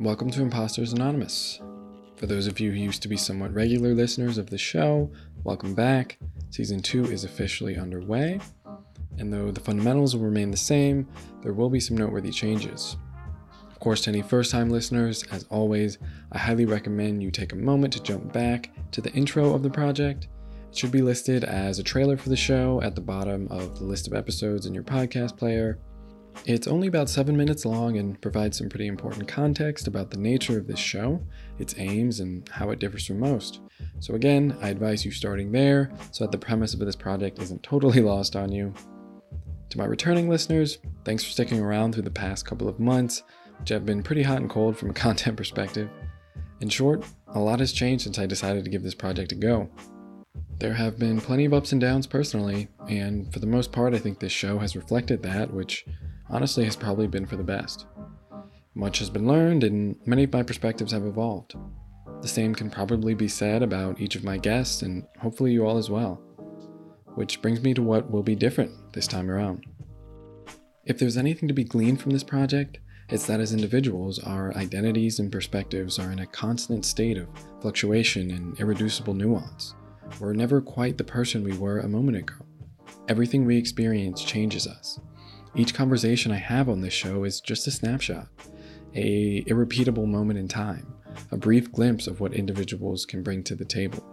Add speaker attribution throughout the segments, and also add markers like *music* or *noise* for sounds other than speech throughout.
Speaker 1: Welcome to Imposters Anonymous. For those of you who used to be somewhat regular listeners of the show, welcome back. Season 2 is officially underway, and though the fundamentals will remain the same, there will be some noteworthy changes. Of course, to any first time listeners, as always, I highly recommend you take a moment to jump back to the intro of the project. It should be listed as a trailer for the show at the bottom of the list of episodes in your podcast player. It's only about seven minutes long and provides some pretty important context about the nature of this show, its aims, and how it differs from most. So, again, I advise you starting there so that the premise of this project isn't totally *laughs* lost on you. To my returning listeners, thanks for sticking around through the past couple of months, which have been pretty hot and cold from a *laughs* content perspective. In short, a lot has changed since I decided to give this project a go. There have been plenty of ups and downs personally, and for the most part, I think this show has reflected that, which honestly has probably been for the best. Much has been learned, and many of my perspectives have evolved. The same can probably be said about each of my guests, and hopefully you all as well. Which brings me to what will be different this time around. If there's anything to be gleaned from this project, it's that as individuals, our identities and perspectives are in a constant state of fluctuation and irreducible nuance. We're never quite the person we were a moment ago. Everything we experience changes us, each conversation I have on this show is just a snapshot, a irrepeatable moment in time, a brief glimpse of what individuals can bring to the table.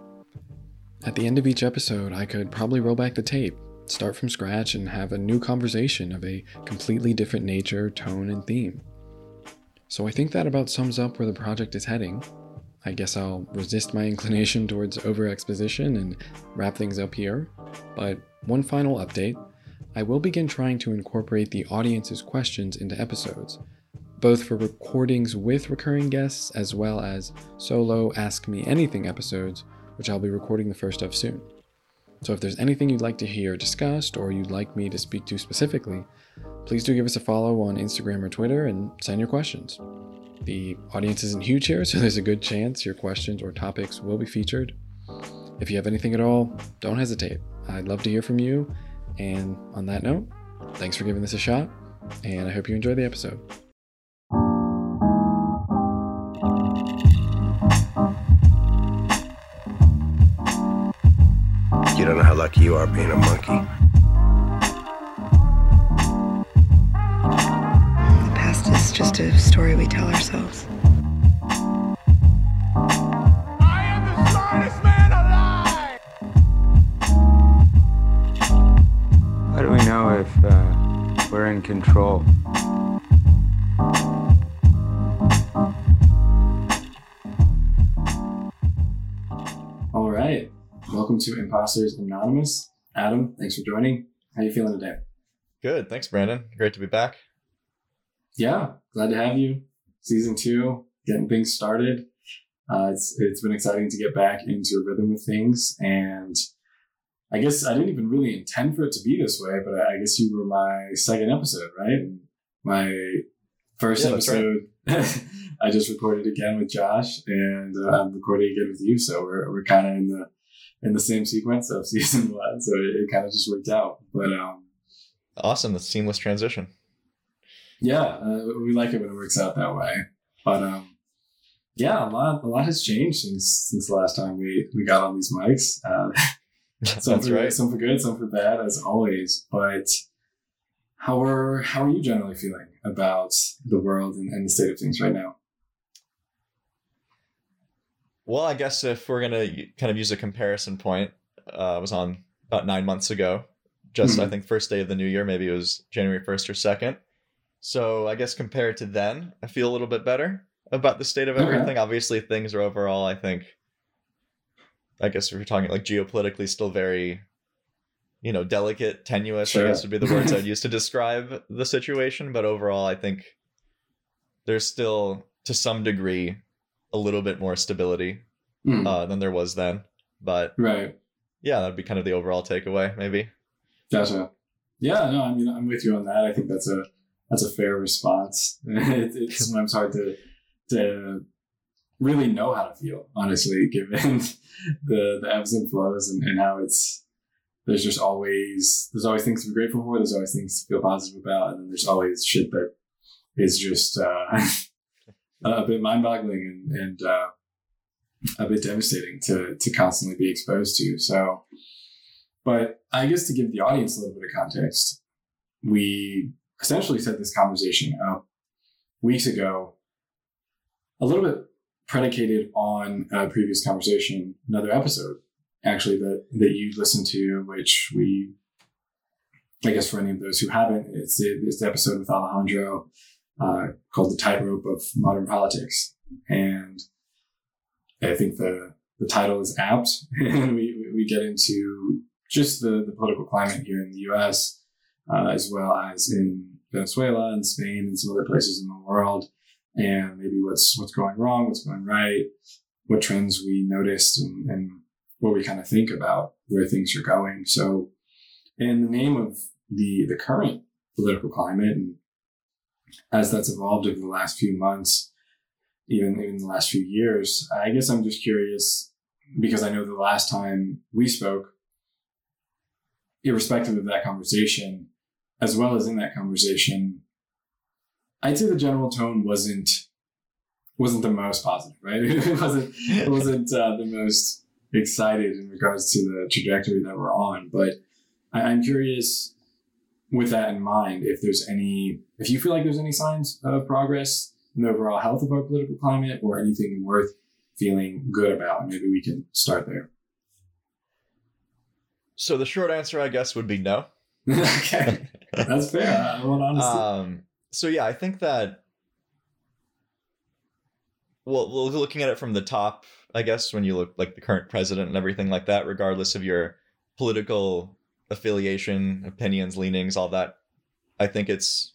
Speaker 1: At the end of each episode, I could probably roll back the tape, start from scratch, and have a new conversation of a completely different nature, tone, and theme. So I think that about sums up where the project is heading. I guess I'll resist my *laughs* inclination towards over exposition and wrap things up here. But one final update I will begin trying to incorporate the audience's questions into episodes, both for recordings with recurring guests as well as solo Ask Me Anything episodes, which I'll be recording the first of soon. So if there's anything you'd like to hear discussed or you'd like me to speak to specifically, please do give us a follow on Instagram or Twitter and send your questions. The audience isn't huge here, *laughs* so there's a good chance your questions or topics will be featured. If you have anything at all, don't hesitate. I'd love to hear from you, and on that note, thanks for giving this a shot, and I hope you enjoy the episode.
Speaker 2: You don't know how lucky you are being a monkey.
Speaker 3: Just a story we tell ourselves.
Speaker 4: How do we know if uh, we're in control.
Speaker 1: All right. Welcome to Imposters Anonymous. Adam, thanks for joining. How are you feeling today?
Speaker 5: Good. Thanks, Brandon. Great to be back.
Speaker 1: Yeah, glad to have you. Season two, getting things started. Uh, it's it's been exciting to get back into a rhythm with things, and I guess I didn't even really intend for it to be this way, but I guess you were my second episode, right? My first yeah, episode, right. *laughs* I just recorded again with Josh, and uh, I'm recording again with you. So we're we're kind of in the in the same sequence of *laughs* season one. So it, it kind of just worked out. But um,
Speaker 5: awesome, the seamless transition.
Speaker 1: Yeah, uh, we like it when it works out that way. But um, yeah, a lot a lot has changed since since the last time we we got on these mics. Uh, *laughs* some for right. some for good, some for bad, as always. But how are how are you generally feeling about the world and, and the state of things right now?
Speaker 5: Well, I guess if we're gonna kind of use a comparison point, uh, I was on about nine months ago. Just mm-hmm. I think first day of the new year, maybe it was January first or second. So I guess compared to then, I feel a little bit better about the state of everything. Okay. Obviously, things are overall, I think, I guess if you're talking like geopolitically, still very, you know, delicate, tenuous. Sure. I guess would be the words I'd *laughs* use to describe the situation. But overall, I think there's still, to some degree, a little bit more stability mm. uh, than there was then. But
Speaker 1: right,
Speaker 5: yeah, that'd be kind of the overall takeaway, maybe.
Speaker 1: Gotcha. Yeah, no, I mean, I'm with you on that. I think that's a that's a fair response. *laughs* it, it's sometimes hard to to really know how to feel, honestly, given *laughs* the, the ebbs and flows and, and how it's there's just always there's always things to be grateful for, there's always things to feel positive about, and there's always shit that is just uh, *laughs* a bit mind-boggling and, and uh, a bit devastating to to constantly be exposed to. So, but I guess to give the audience a little bit of context, we essentially set this conversation up weeks ago, a little bit predicated on a previous conversation, another episode actually that that you listened to, which we, I guess for any of those who haven't, it's the, it's the episode with Alejandro uh, called "The Tightrope of Modern Politics," and I think the the title is apt, *laughs* and we we get into just the the political climate here in the U.S. Uh, as well as in Venezuela and Spain and some other places in the world, and maybe what's what's going wrong, what's going right, what trends we noticed, and, and what we kind of think about where things are going. So, in the name of the the current political climate, and as that's evolved over the last few months, even in the last few years, I guess I'm just curious because I know the last time we spoke, irrespective of that conversation, as well as in that conversation, I'd say the general tone wasn't wasn't the most positive, right? *laughs* it wasn't it wasn't uh, the most excited in regards to the trajectory that we're on. But I, I'm curious, with that in mind, if there's any, if you feel like there's any signs of progress in the overall health of our political climate, or anything worth feeling good about, maybe we can start there.
Speaker 5: So the short answer, I guess, would be no. *laughs*
Speaker 1: okay, that's fair. I want honesty.
Speaker 5: Um, so yeah, I think that. Well, looking at it from the top, I guess when you look like the current president and everything like that, regardless of your political affiliation, opinions, leanings, all that, I think it's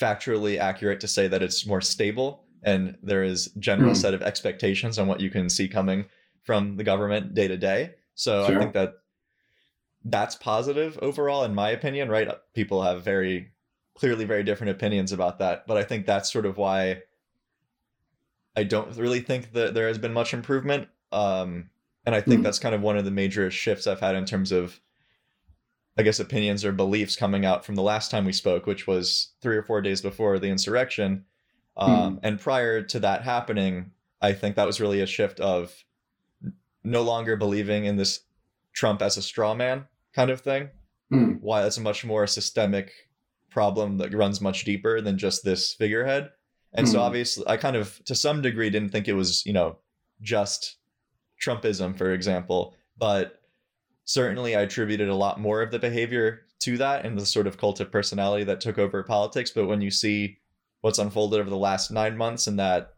Speaker 5: factually accurate to say that it's more stable and there is general
Speaker 1: Hmm.
Speaker 5: set of expectations on what you can see coming from the government day to day. So
Speaker 1: Sure.
Speaker 5: I think that that's positive overall, in my opinion. Right? People have very clearly very different opinions about that, but I think that's sort of why I don't really think that there has been much improvement. Um, and I think
Speaker 1: Hmm.
Speaker 5: that's kind of one of the major shifts I've had in terms of, I guess, opinions or beliefs coming out from the last time we spoke, which was three or four days before the insurrection. Um, And prior to that happening, I think that was really a shift of no longer believing in this Trump as a straw man kind of thing.
Speaker 1: Hmm.
Speaker 5: Why it's a much more systemic problem that runs much deeper than just this figurehead. And so
Speaker 1: Hmm.
Speaker 5: obviously I kind of to some degree didn't think it was, you know, just Trumpism, for example, but certainly I attributed a lot more of the behavior to that and the sort of cult of personality that took over politics. But when you see what's unfolded over the last nine months and that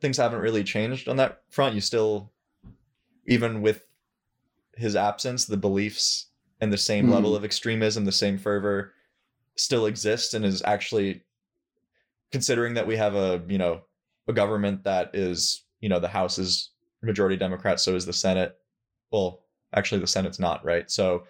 Speaker 5: things haven't really changed on that front, you still, even with his absence, the beliefs and the same
Speaker 1: Hmm.
Speaker 5: level of extremism, the same fervor still exists and is actually considering that we have a you know a government that is you know the house is majority democrat so is the senate well actually the senate's not right so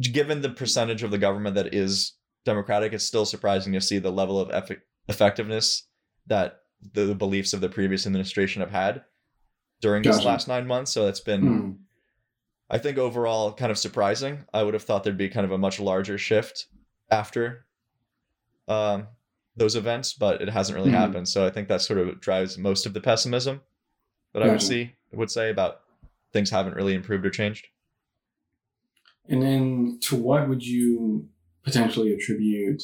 Speaker 5: given the percentage of the government that is democratic it's still surprising to see the level of effe- effectiveness that the, the beliefs of the previous administration have had during this last nine months so that's been
Speaker 1: Hmm.
Speaker 5: I think overall kind of surprising. I would have thought there'd be kind of a much larger shift after um, those events, but it hasn't really
Speaker 1: Mhm.
Speaker 5: happened. So I think that sort of drives most of the pessimism that I would see would say about things haven't really improved or changed.
Speaker 1: And then, to what would you potentially attribute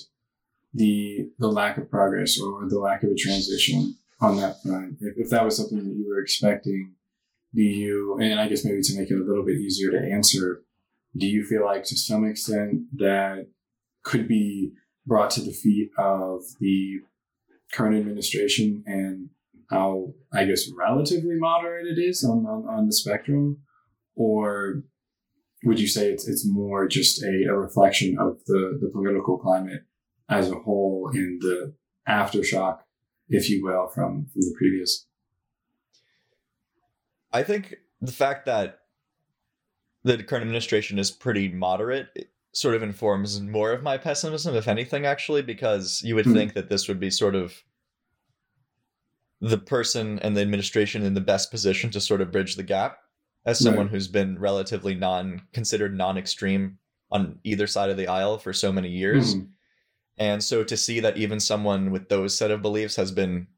Speaker 1: the the lack of progress or the lack of a transition on that front? If, if that was something that you were expecting, do you? And I guess maybe to make it a little bit easier to answer, do you feel like to some extent that could be brought to the feet of the current administration and how I guess relatively moderate it is on on, on the spectrum, or would you say it's it's more just a, a reflection of the, the political climate as a whole in the aftershock, if you will, from, from the previous?
Speaker 5: I think the fact that the current administration is pretty moderate sort of informs more of my pessimism, if anything, actually, because you would
Speaker 1: Hmm.
Speaker 5: think that this would be sort of the person and the administration in the best position to sort of bridge the gap as someone
Speaker 1: Right.
Speaker 5: who's been relatively non considered non-extreme on either side of the aisle for so many years.
Speaker 1: Mhm.
Speaker 5: And so to see that even someone with those set of beliefs has been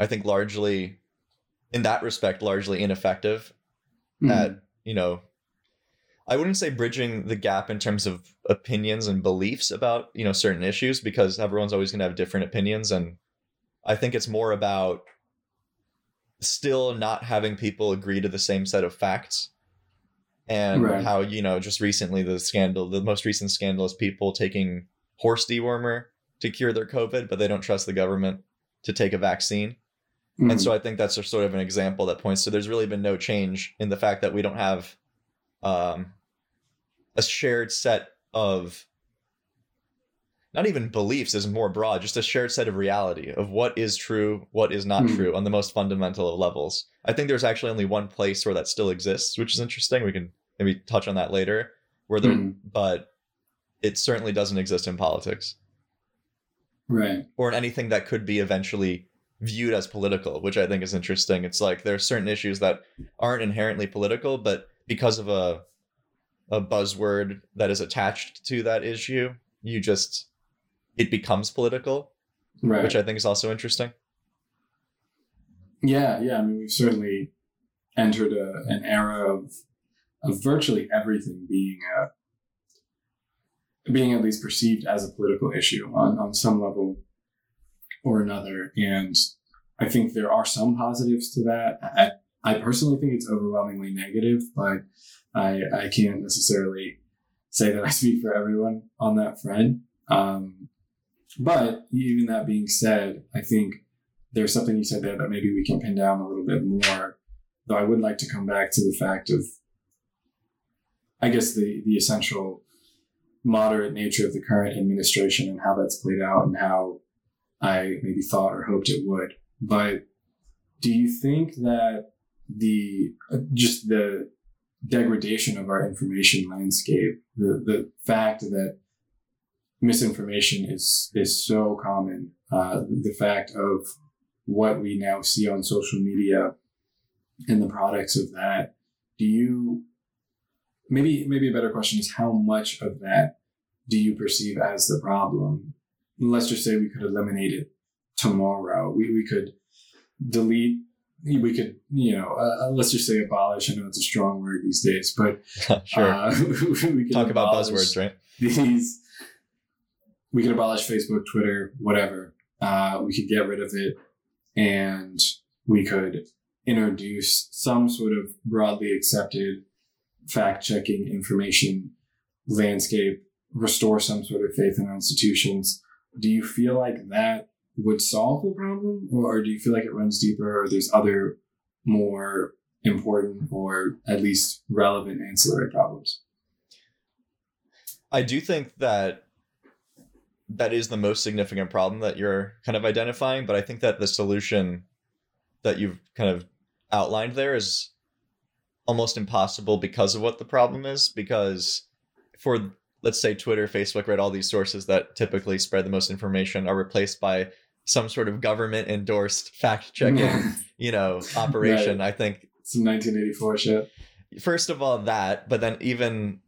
Speaker 5: I think largely, in that respect, largely ineffective
Speaker 1: Mm-hmm.
Speaker 5: at you know i wouldn't say bridging the gap in terms of opinions and beliefs about you know certain issues because everyone's always going to have different opinions and i think it's more about still not having people agree to the same set of facts and
Speaker 1: Right.
Speaker 5: how you know just recently the scandal the most recent scandal is people taking horse dewormer to cure their covid but they don't trust the government to take a vaccine
Speaker 1: Mm-hmm.
Speaker 5: and so I think that's sort of an example that points to there's really been no change in the fact that we don't have um, a shared set of not even beliefs is more broad, just a shared set of reality of what is true, what is not
Speaker 1: Hmm.
Speaker 5: true on the most fundamental of levels. I think there's actually only one place where that still exists, which is interesting. We can maybe touch on that later. Where there,
Speaker 1: Mhm.
Speaker 5: but it certainly doesn't exist in politics
Speaker 1: right.
Speaker 5: or in anything that could be eventually viewed as political, which I think is interesting. It's like there are certain issues that aren't inherently political, but because of a a buzzword that is attached to that issue, you just it becomes political,
Speaker 1: Right.
Speaker 5: which I think is also interesting.
Speaker 1: Yeah, yeah. I mean, we've certainly entered a, an era of of virtually everything being a, being at least perceived as a political issue on, on some level or another. And I think there are some positives to that. I, I personally think it's overwhelmingly negative, but I, I can't necessarily say that I speak for everyone on that front. Um, but even that being said, I think there's something you said there that maybe we can pin down a little bit more. Though I would like to come back to the fact of, I guess, the, the essential moderate nature of the current administration and how that's played out and how I maybe thought or hoped it would. But do you think that the uh, just the degradation of our information landscape, the, the fact that misinformation is is so common, uh, the fact of what we now see on social media and the products of that, do you maybe maybe a better question is how much of that do you perceive as the problem? Let's just say we could eliminate it tomorrow. We we could delete. We could, you know, uh, let's just say abolish. I know it's a strong word these days, but *laughs*
Speaker 5: sure.
Speaker 1: uh, *laughs* we could
Speaker 5: Talk about buzzwords, right?
Speaker 1: These we could abolish Facebook, Twitter, whatever. Uh, we could get rid of it, and we could introduce some sort of broadly accepted fact-checking information landscape, restore some sort of faith in our institutions. Do you feel like that would solve the problem, or do you feel like it runs deeper, or there's other more important or at least relevant ancillary problems?
Speaker 5: I do think that that is the most significant problem that you're kind of identifying, but I think that the solution that you've kind of outlined there is almost impossible because of what the problem is. Because for let's say Twitter, Facebook, right, all these sources that typically spread the most information are replaced by some sort of government endorsed fact checking, you know, *laughs* operation. I think
Speaker 1: Some 1984 shit.
Speaker 5: first of all that but then even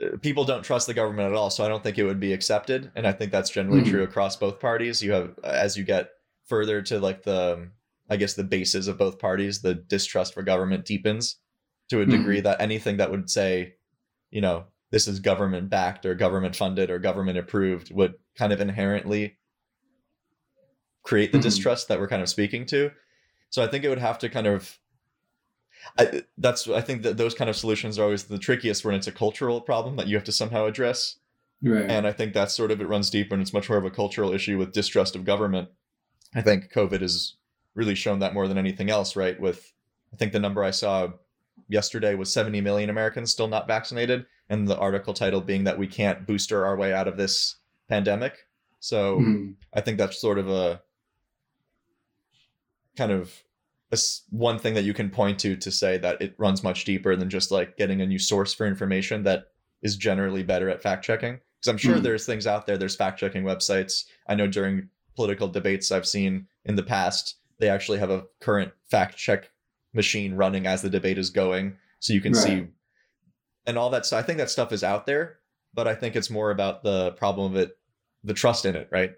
Speaker 5: uh, people don't trust the government at all so i don't think it would be accepted and i think that's generally
Speaker 1: Mhm.
Speaker 5: true across both parties you have as you get further to like the i guess the bases of both parties the distrust for government deepens to a degree that anything that would say you know this is government backed or government funded or government approved would kind of inherently create the
Speaker 1: Mhm.
Speaker 5: distrust that we're kind of speaking to so i think it would have to kind of I, that's I think that those kind of solutions are always the trickiest when it's a cultural problem that you have to somehow address.
Speaker 1: Right.
Speaker 5: And I think that's sort of it runs deep and it's much more of a cultural issue with distrust of government. I think COVID has really shown that more than anything else, right? With I think the number I saw yesterday was 70 million Americans still not vaccinated, and the article title being that we can't booster our way out of this pandemic. So
Speaker 1: Mhm.
Speaker 5: I think that's sort of a kind of a one thing that you can point to to say that it runs much deeper than just like getting a new source for information that is generally better at fact checking. Because I'm sure
Speaker 1: Mhm.
Speaker 5: there's things out there. There's fact checking websites. I know during political debates I've seen in the past, they actually have a current fact check machine running as the debate is going, so you can see
Speaker 1: Right.
Speaker 5: And all that. So I think that stuff is out there, but I think it's more about the problem of it, the trust in it, right?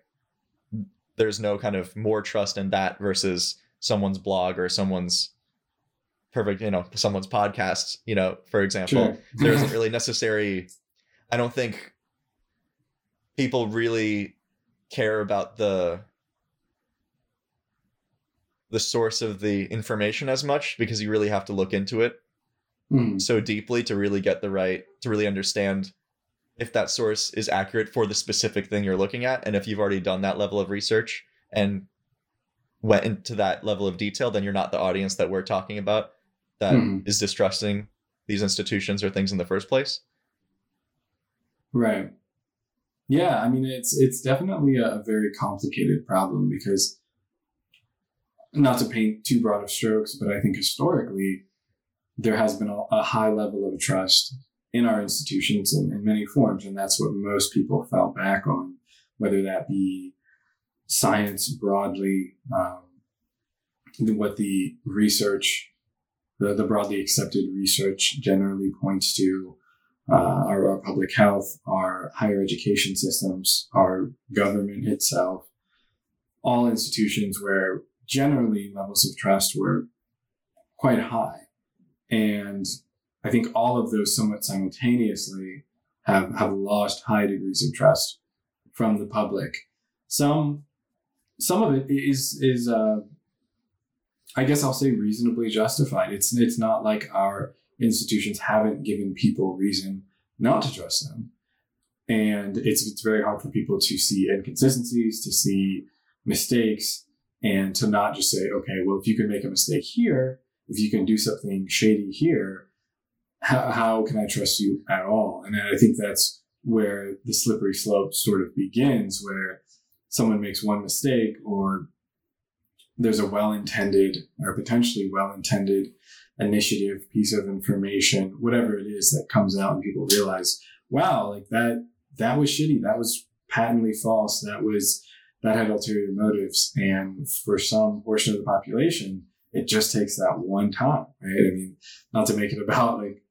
Speaker 5: there's no kind of more trust in that versus someone's blog or someone's perfect, you know, someone's podcast, you know, for example.
Speaker 1: Sure.
Speaker 5: there isn't *laughs* really necessary I don't think people really care about the the source of the information as much because you really have to look into it
Speaker 1: Mhm.
Speaker 5: so deeply to really get the right to really understand if that source is accurate for the specific thing you're looking at and if you've already done that level of research and went into that level of detail then you're not the audience that we're talking about that is
Speaker 1: Mhm.
Speaker 5: distrusting these institutions or things in the first place
Speaker 1: Right. Yeah, I mean it's it's definitely a, a very complicated problem because not to paint too broad of strokes, but I think historically there has been a, a high level of trust in our institutions in, in many forms, and that's what most people fell back on, whether that be science broadly, um, what the research, the, the broadly accepted research generally points to, uh, our, our public health, our higher education systems, our government itself, all institutions where generally levels of trust were quite high. And I think all of those somewhat simultaneously have, have lost high degrees of trust from the public. Some, some of it is, is, uh, I guess I'll say reasonably justified. It's, it's not like our institutions haven't given people reason not to trust them. And it's, it's very hard for people to see inconsistencies, to see mistakes, and to not just say, okay, well, if you can make a mistake here, if you can do something shady here, how, how can I trust you at all? And I think that's where the slippery slope sort of begins, where someone makes one mistake or there's a well-intended or potentially well-intended initiative, piece of information, whatever it is that comes out and people realize, wow, like that, that was shitty. That was patently false. That was, that had ulterior motives. And for some portion of the population, it just takes that one time, right? I mean, not to make it about like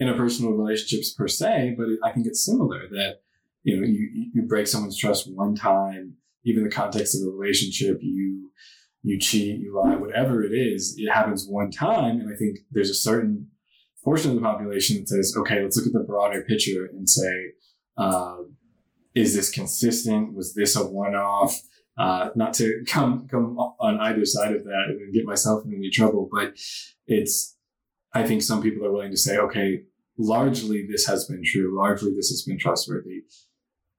Speaker 1: interpersonal relationships per se, but I think it's similar that, you know, you, you break someone's trust one time, even the context of a relationship, you, you cheat, you lie, whatever it is, it happens one time. And I think there's a certain portion of the population that says, okay, let's look at the broader picture and say, uh, is this consistent? Was this a one off? Uh, not to *laughs* come come on either side of that and get myself in any trouble, but it's. I think some people are willing to say, okay, largely this has been true. Largely this has been trustworthy.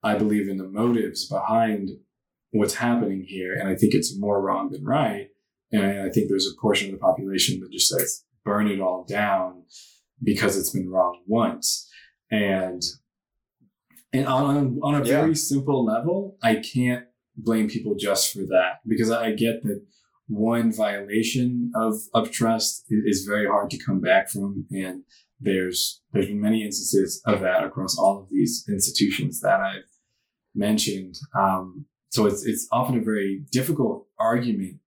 Speaker 1: I believe in the motives behind what's happening here, and I think it's more wrong than right. And I think there's a portion of the population that just says, burn it all down because it's been wrong once. And and on on a
Speaker 5: Yeah.
Speaker 1: very simple level, I can't blame people just for that because I get that one violation of of trust is very hard to come back from, and there's there's been many instances of that across all of these institutions that I've mentioned. Um, so it's it's often a very difficult argument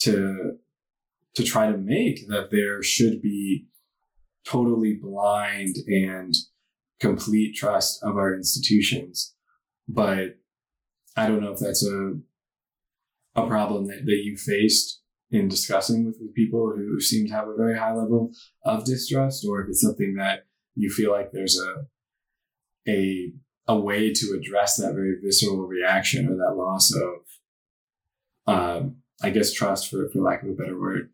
Speaker 1: to to try to make that there should be totally blind and complete trust of our institutions. But I don't know if that's a a problem that, that you faced in discussing with, with people who seem to have a very high level of distrust, or if it's something that you feel like there's a a a way to address that very visceral reaction or that loss of um, I guess trust for, for lack of a better word.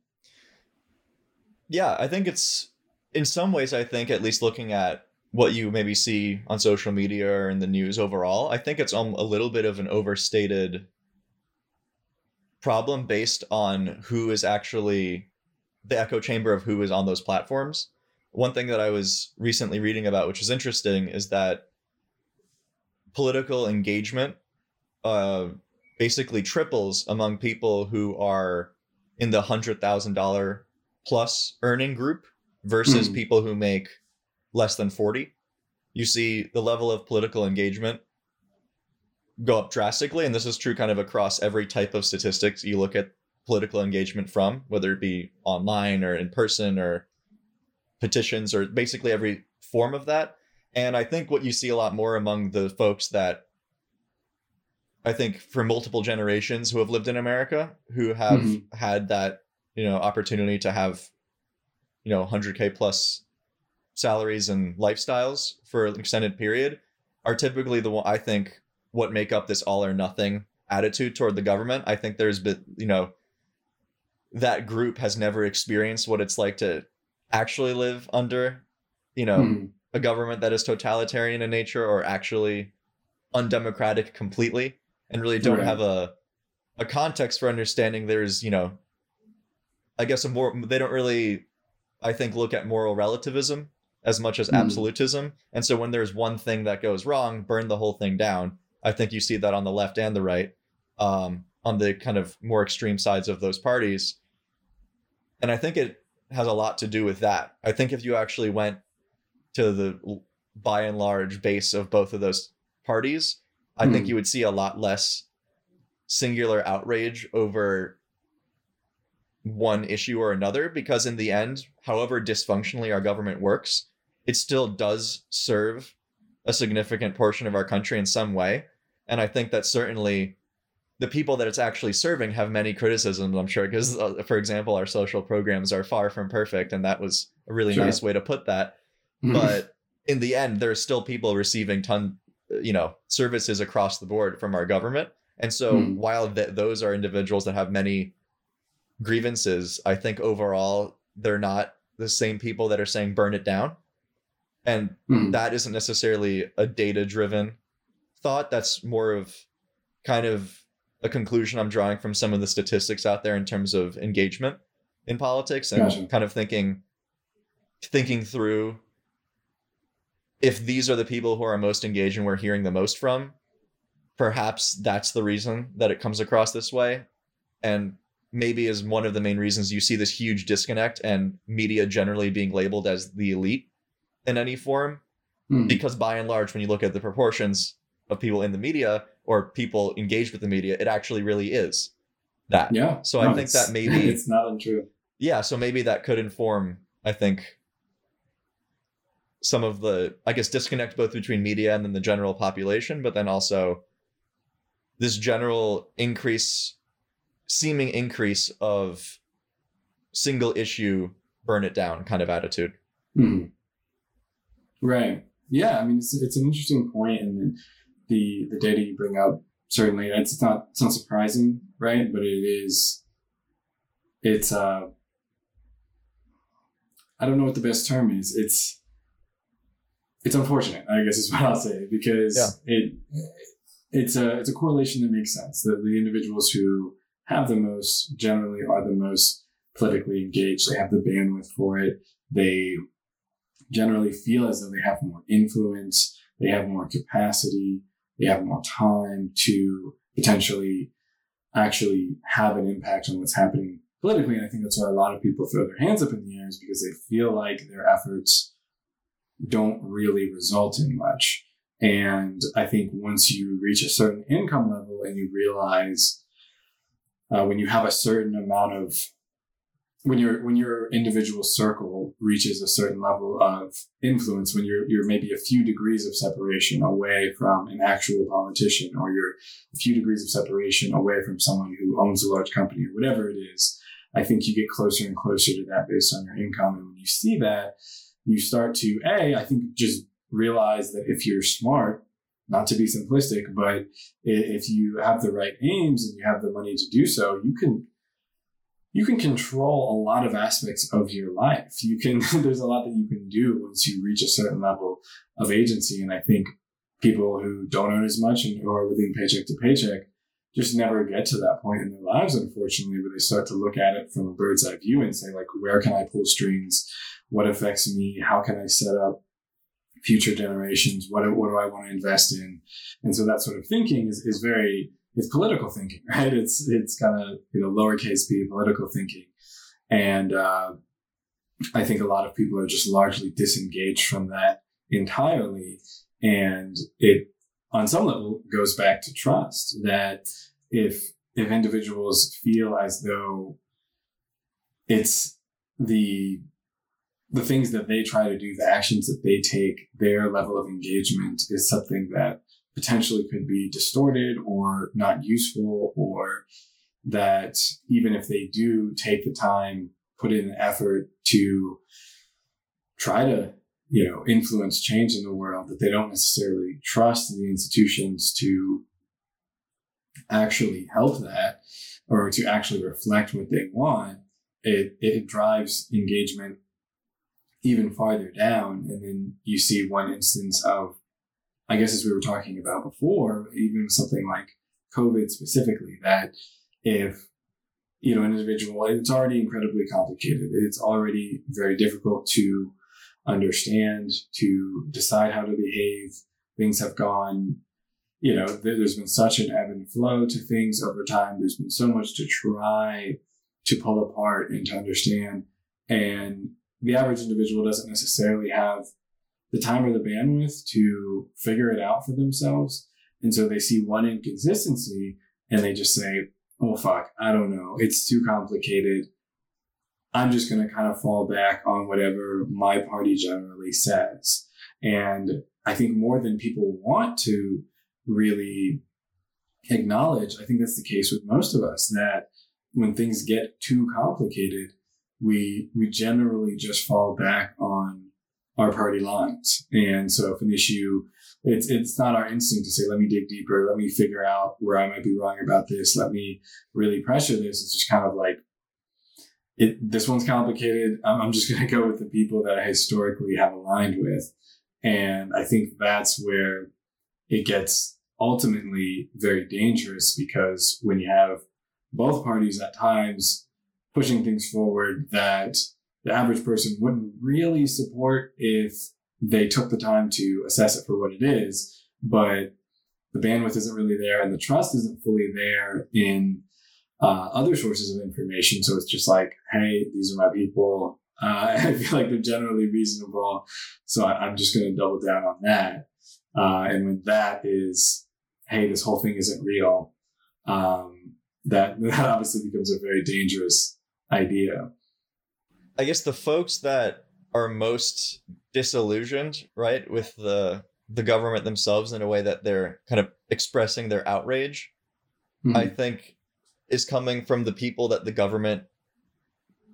Speaker 5: yeah i think it's in some ways i think at least looking at what you maybe see on social media or in the news overall i think it's um, a little bit of an overstated problem based on who is actually the echo chamber of who is on those platforms one thing that i was recently reading about which is interesting is that political engagement uh, basically triples among people who are in the hundred thousand dollar plus earning group versus
Speaker 1: Hmm.
Speaker 5: people who make less than 40 you see the level of political engagement go up drastically and this is true kind of across every type of statistics you look at political engagement from whether it be online or in person or petitions or basically every form of that and i think what you see a lot more among the folks that I think for multiple generations who have lived in America who have
Speaker 1: Mhm.
Speaker 5: had that you know opportunity to have you know 100k plus salaries and lifestyles for an extended period are typically the one I think what make up this all or nothing attitude toward the government. I think there's been you know that group has never experienced what it's like to actually live under you know
Speaker 1: Mhm.
Speaker 5: a government that is totalitarian in nature or actually undemocratic completely and really don't
Speaker 1: Right.
Speaker 5: have a a context for understanding there's you know i guess a more they don't really i think look at moral relativism as much as
Speaker 1: Mhm.
Speaker 5: absolutism and so when there's one thing that goes wrong burn the whole thing down i think you see that on the left and the right um, on the kind of more extreme sides of those parties and i think it has a lot to do with that i think if you actually went to the by and large base of both of those parties, I think
Speaker 1: Mhm.
Speaker 5: you would see a lot less singular outrage over one issue or another because in the end, however dysfunctionally our government works, it still does serve a significant portion of our country in some way. And I think that certainly the people that it's actually serving have many criticisms, I'm sure, because, uh, for example, our social programs are far from perfect. And that was a really
Speaker 1: Sure.
Speaker 5: nice way to put that but in the end there's still people receiving ton you know services across the board from our government and so
Speaker 1: Hmm.
Speaker 5: while th- those are individuals that have many grievances i think overall they're not the same people that are saying burn it down and
Speaker 1: Mhm.
Speaker 5: that isn't necessarily a data driven thought that's more of kind of a conclusion i'm drawing from some of the statistics out there in terms of engagement in politics and
Speaker 1: Gotcha.
Speaker 5: kind of thinking thinking through if these are the people who are most engaged and we're hearing the most from perhaps that's the reason that it comes across this way and maybe is one of the main reasons you see this huge disconnect and media generally being labeled as the elite in any form
Speaker 1: Mhm.
Speaker 5: because by and large when you look at the proportions of people in the media or people engaged with the media it actually really is that
Speaker 1: yeah.
Speaker 5: so I think that *laughs* maybe-
Speaker 1: it's not untrue.
Speaker 5: yeah so maybe that could inform i think some of the i guess disconnect both between media and then the general population but then also this general increase seeming increase of single issue burn it down kind of attitude
Speaker 1: Mhm. Right. Yeah. I mean, it's, it's an interesting point, and the the data you bring up certainly it's not it's not surprising, right? But it is. It's uh. I don't know what the best term is. It's. It's unfortunate, I guess, is what I'll say, because
Speaker 5: Yeah.
Speaker 1: it it's a it's a correlation that makes sense. That the individuals who have the most generally are the most politically engaged. They have the bandwidth for it. They generally feel as though they have more influence, they have more capacity, they have more time to potentially actually have an impact on what's happening politically. And I think that's why a lot of people throw their hands up in the air is because they feel like their efforts don't really result in much. And I think once you reach a certain income level and you realize uh, when you have a certain amount of when your when your individual circle reaches a certain level of influence, when you're you're maybe a few degrees of separation away from an actual politician, or you're a few degrees of separation away from someone who owns a large company or whatever it is, I think you get closer and closer to that based on your income. And when you see that, you start to a I think just realize that if you're smart, not to be simplistic, but if you have the right aims and you have the money to do so, you can you can control a lot of aspects of your life. You can *laughs* there's a lot that you can do once you reach a certain level of agency. And I think people who don't earn as much and who are living paycheck to paycheck just never get to that point in their lives, unfortunately, where they start to look at it from a bird's eye view and say, like, where can I pull strings? What affects me? How can I set up future generations? What, what do I want to invest in? And so that sort of thinking is, is very, it's political thinking, *laughs* right? It's, it's kind of, you know, lowercase p political thinking. And, uh, I think a lot of people are just largely disengaged from that entirely. And it, on some level, goes back to trust that if, if individuals feel as though it's the the things that they try to do, the actions that they take, their level of engagement is something that potentially could be distorted or not useful, or that even if they do take the time, put in the effort to try to you know influence change in the world that they don't necessarily trust the institutions to actually help that or to actually reflect what they want it it drives engagement even farther down. And then you see one instance of i guess as we were talking about before even something like covid specifically that if you know an individual it's already incredibly complicated it's already very difficult to understand, to decide how to behave. Things have gone, you know, there's been such an ebb and flow to things over time. There's been so much to try to pull apart and to understand. And the average individual doesn't necessarily have the time or the bandwidth to figure it out for themselves. And so they see one inconsistency and they just say, oh, fuck, I don't know. It's too complicated. I'm just going to kind of fall back on whatever my party generally says. And I think more than people want to really acknowledge, I think that's the case with most of us that when things get too complicated, we we generally just fall back on our party lines. And so if an issue it's it's not our instinct to say, let me dig deeper, let me figure out where I might be wrong about this, let me really pressure this. It's just kind of like it, this one's complicated. I'm, I'm just *laughs* going to go with the people that I historically have aligned with. And I think that's where it gets ultimately very dangerous because when you have both parties at times pushing things forward that the average person wouldn't really support if they took the time to assess it for what it is, but the bandwidth isn't really there and the trust isn't fully there in uh, other sources of information. So it's just like, hey, these are my people. Uh, *laughs* I feel like they're generally reasonable. So I, am just going to double down on that. Uh, and when that is, hey, this whole thing isn't real, um, that, *laughs* that obviously becomes a very dangerous idea.
Speaker 5: I guess the folks that are most disillusioned, right, with the the government themselves in a way that they're kind of expressing their outrage, mm-hmm. I think is coming from the people that the government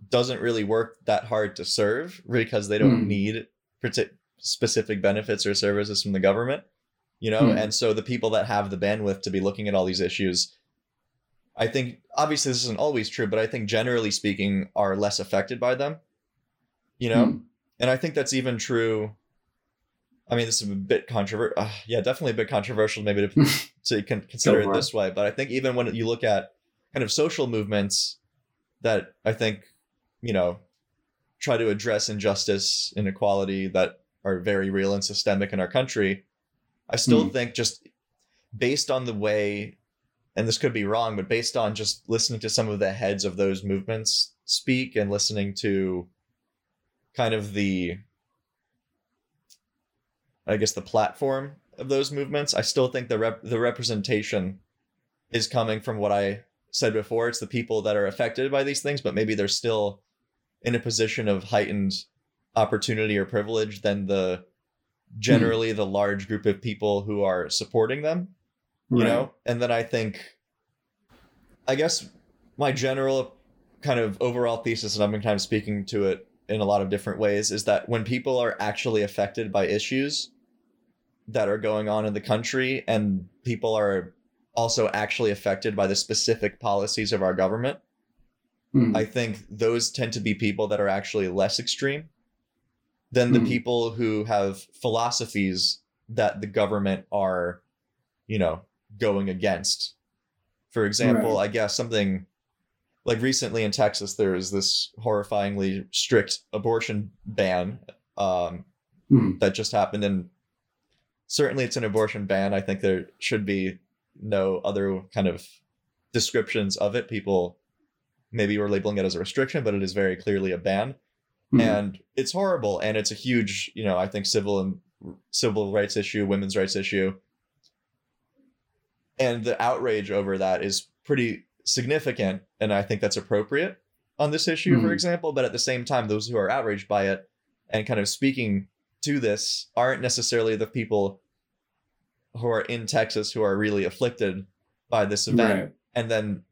Speaker 5: doesn't really work that hard to serve because they don't mm. need specific benefits or services from the government you know mm. and so the people that have the bandwidth to be looking at all these issues i think obviously this isn't always true but i think generally speaking are less affected by them you know mm. and i think that's even true i mean this is a bit controversial uh, yeah definitely a bit controversial maybe to, *laughs* to consider it this way but i think even when you look at kind of social movements that I think, you know, try to address injustice, inequality that are very real and systemic in our country. I still mm. think just based on the way, and this could be wrong, but based on just listening to some of the heads of those movements speak and listening to kind of the, I guess, the platform of those movements, I still think the rep- the representation is coming from what I said before, it's the people that are affected by these things, but maybe they're still in a position of heightened opportunity or privilege than the generally mm. the large group of people who are supporting them. You right. know? And then I think I guess my general kind of overall thesis, and I've been kind of speaking to it in a lot of different ways, is that when people are actually affected by issues that are going on in the country and people are also actually affected by the specific policies of our government. Mm. I think those tend to be people that are actually less extreme than the mm. people who have philosophies that the government are, you know, going against. For example, right. I guess something like recently in Texas, there is this horrifyingly strict abortion ban um, mm. that just happened, and certainly it's an abortion ban. I think there should be no other kind of descriptions of it. People maybe were labeling it as a restriction, but it is very clearly a ban. Mm-hmm. And it's horrible. And it's a huge, you know, I think civil and civil rights issue, women's rights issue. And the outrage over that is pretty significant. And I think that's appropriate on this issue, mm-hmm. for example. But at the same time, those who are outraged by it and kind of speaking to this aren't necessarily the people who are in Texas who are really afflicted by this event,
Speaker 1: Right.
Speaker 5: and then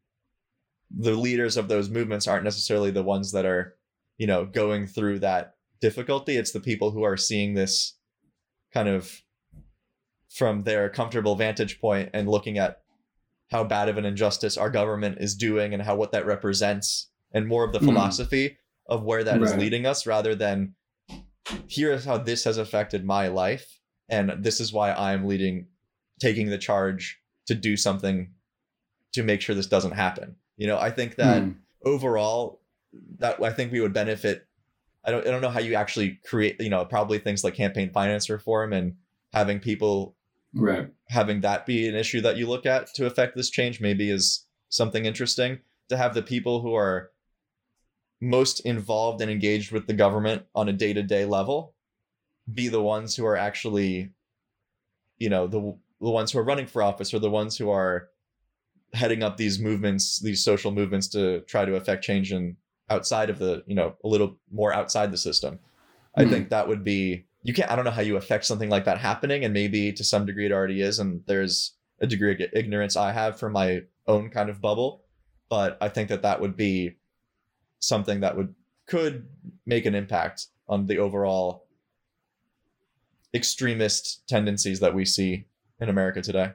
Speaker 5: the leaders of those movements aren't necessarily the ones that are, you know, going through that difficulty. It's the people who are seeing this kind of from their comfortable vantage point and looking at how bad of an injustice our government is doing and how what that represents and more of the
Speaker 1: Mhm.
Speaker 5: philosophy of where that is
Speaker 1: Right.
Speaker 5: leading us rather than here is how this has affected my life and this is why i'm leading taking the charge to do something to make sure this doesn't happen you know i think that
Speaker 1: Hmm.
Speaker 5: overall that i think we would benefit I don't, I don't know how you actually create you know probably things like campaign finance reform and having people
Speaker 1: Right.
Speaker 5: having that be an issue that you look at to affect this change maybe is something interesting to have the people who are most involved and engaged with the government on a day-to-day level be the ones who are actually you know the the ones who are running for office or the ones who are heading up these movements these social movements to try to affect change in outside of the you know a little more outside the system i
Speaker 1: Mhm.
Speaker 5: think that would be you can't i don't know how you affect something like that happening and maybe to some degree it already is and there's a degree of ignorance i have from my own kind of bubble but i think that that would be something that would could make an impact on the overall extremist tendencies that we see in america today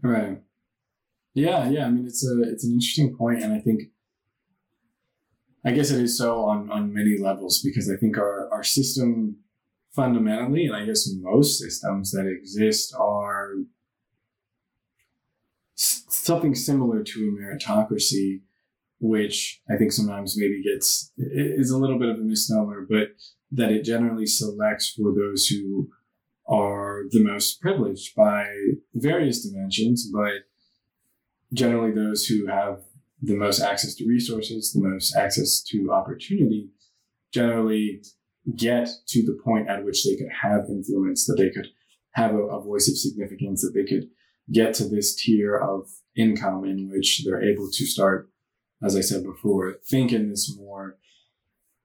Speaker 1: Right. Yeah, yeah. I mean, it's a it's an interesting point, and I think, I guess it is so on on many levels because I think our our system fundamentally, and I guess most systems that exist are something similar to a meritocracy, which I think sometimes maybe gets is a little bit of a misnomer, but that it generally selects for those who are the most privileged by various dimensions, but generally those who have the most access to resources, the most access to opportunity, generally get to the point at which they could have influence, that they could have a, a voice of significance, that they could get to this tier of income in which they're able to start, as I said before, think in this more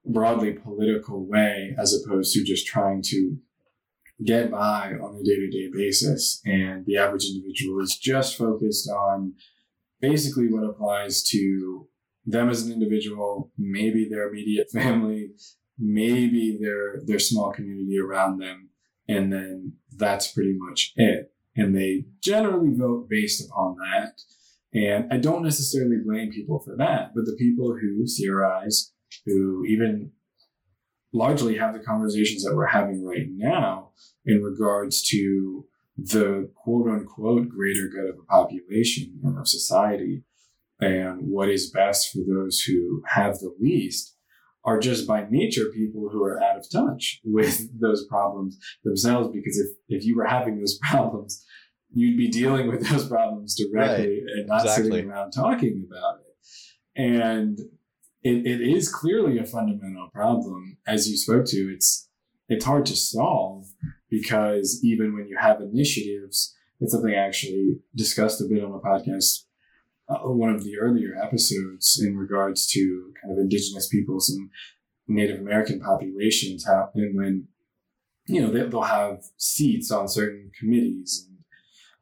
Speaker 1: broadly political way as opposed to just trying to get by on a day-to-day basis. And the average individual is just focused on basically what applies to them as an individual maybe their immediate *laughs* family maybe their their small community around them and then that's pretty much it. And they generally vote based upon that. And i don't necessarily blame people for that but the people who theorize who even largely have the conversations that we're having right now in regards to the quote unquote greater good of a population and of society and what is best for those who have the least are just by nature people who are out of touch with *laughs* those problems themselves because if, if you were having those *laughs* problems you'd be dealing with those problems directly and not
Speaker 5: Exactly.
Speaker 1: sitting around talking about it. And it, it is clearly a fundamental problem. As you spoke to it's it's hard to solve because even when you have initiatives it's something i actually discussed a bit on a podcast one of the earlier episodes in regards to kind of indigenous peoples and native american populations and when you know they, they'll have seats on certain committees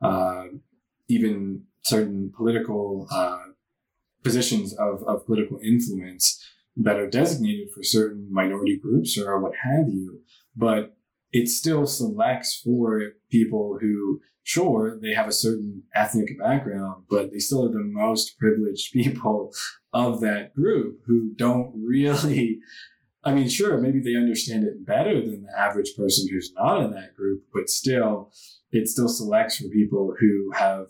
Speaker 1: and uh, even certain political uh, positions of, of political influence that are designated for certain minority groups or what have you, but it still selects for people who, sure, they have a certain ethnic background, but they still are the most privileged *laughs* people of that group who don't really. I mean, sure, maybe they understand it better than the average person who's not in that group, but still, it still selects for people who have,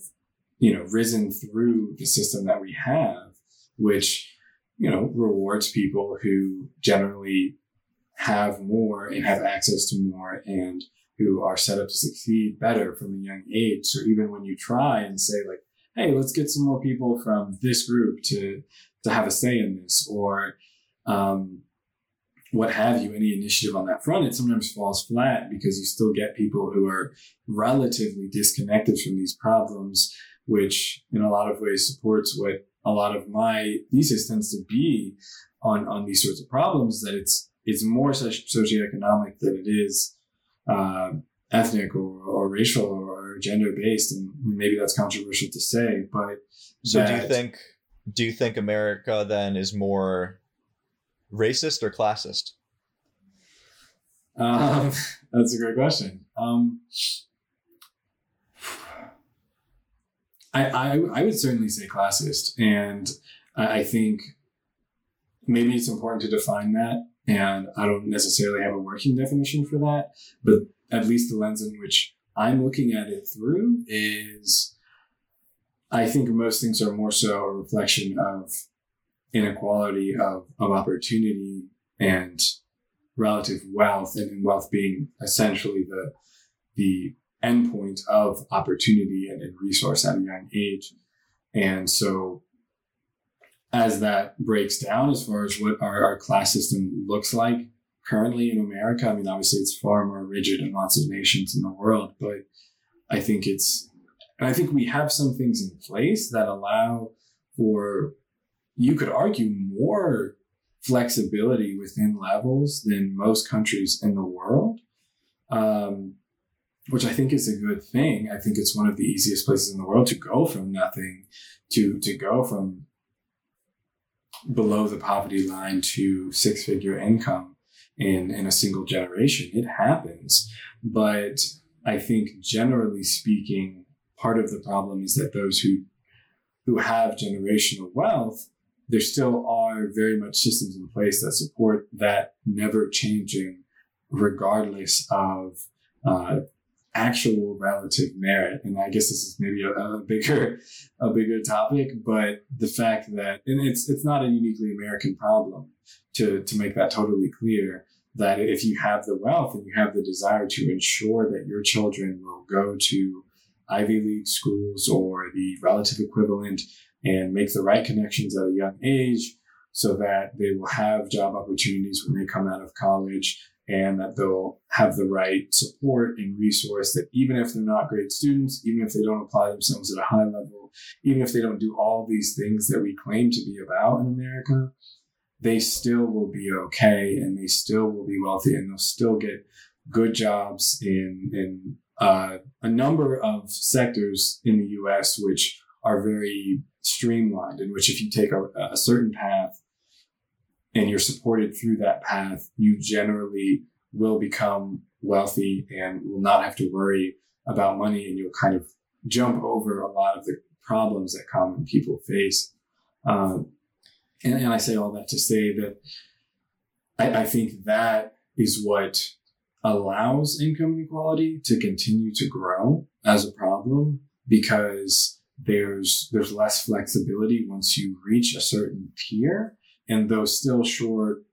Speaker 1: you know, risen through the system that we have, which you know, rewards people who generally have more and have access to more and who are set up to succeed better from a young age. So even when you try and say like, hey, let's get some more people from this group to to have a say in this or um, what have you, any initiative on that front, it sometimes falls flat because you still get people who are relatively disconnected from these problems, which in a lot of ways supports what a lot of my thesis tends to be on on these sorts of problems that it's it's more soci- socioeconomic than it is uh, ethnic or, or racial or gender based, and maybe that's controversial to say, but
Speaker 5: So do you think do you think America then is more racist or classist?
Speaker 1: Um, *laughs* that's a great question. Um, I, I I would certainly say classist, and I, I think maybe it's important to define that. And I don't necessarily have a working definition for that, but at least the lens in which I'm looking at it through is, I think most things are more so a reflection of inequality of, of opportunity and relative wealth and wealth being essentially the the endpoint of opportunity and, and resource at a young age. And so as that breaks down as far as what our, our class system looks like currently in america i mean obviously it's far more rigid in lots of nations in the world but i think it's i think we have some things in place that allow for you could argue more flexibility within levels than most countries in the world, um, which I think is a good thing. I think it's one of the easiest places in the world to go from nothing to to go from below the poverty line to six figure income in in a single generation. It happens, but I think generally speaking, part of the problem is that those who who have generational wealth there still are very much systems in place that support that never changing, regardless of uh, actual relative merit. And I guess this is maybe a, a bigger, a bigger topic, but the fact that, and it's it's not a uniquely American problem to to make that totally clear. That if you have the wealth and you have the desire to ensure that your children will go to Ivy League schools or the relative equivalent and make the right connections at a young age so that they will have job opportunities when they come out of college and that they'll have the right support and resource that even if they're not great students, even if they don't apply themselves at a high level, even if they don't do all these things that we claim to be about in America, they still will be okay and they still will be wealthy and they'll still get good jobs in, in uh, a number of sectors in the US, which are very streamlined, in which if you take a, a certain path and you're supported through that path, you generally will become wealthy and will not have to worry about money and you'll kind of jump over a lot of the problems that common people face. Um, and, and I say all that to say that I, I think that is what allows income inequality to continue to grow as a problem because there's there's less flexibility once you reach a certain tier and though still short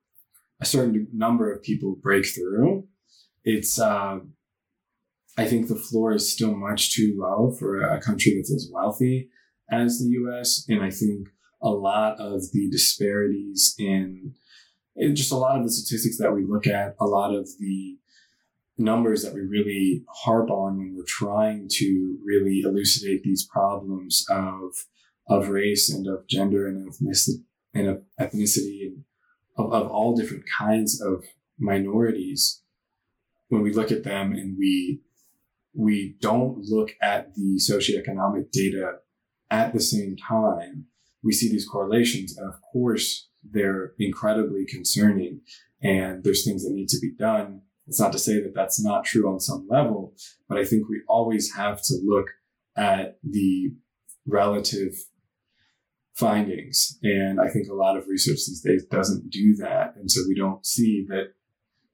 Speaker 1: a certain number of people break through. It's uh, i think the floor is still much too low for a country that's as wealthy as the us and i think a lot of the disparities in just a lot of the statistics that we look at a lot of the numbers that we really harp on when we're trying to really elucidate these problems of of race and of gender and of ethnicity and of ethnicity of, of all different kinds of minorities when we look at them and we we don't look at the socioeconomic data at the same time we see these correlations. And of course they're incredibly concerning and there's things that need to be done. It's not to say that that's not true on some level, but I think we always have to look at the relative findings. And I think a lot of research these days doesn't do that. And so we don't see that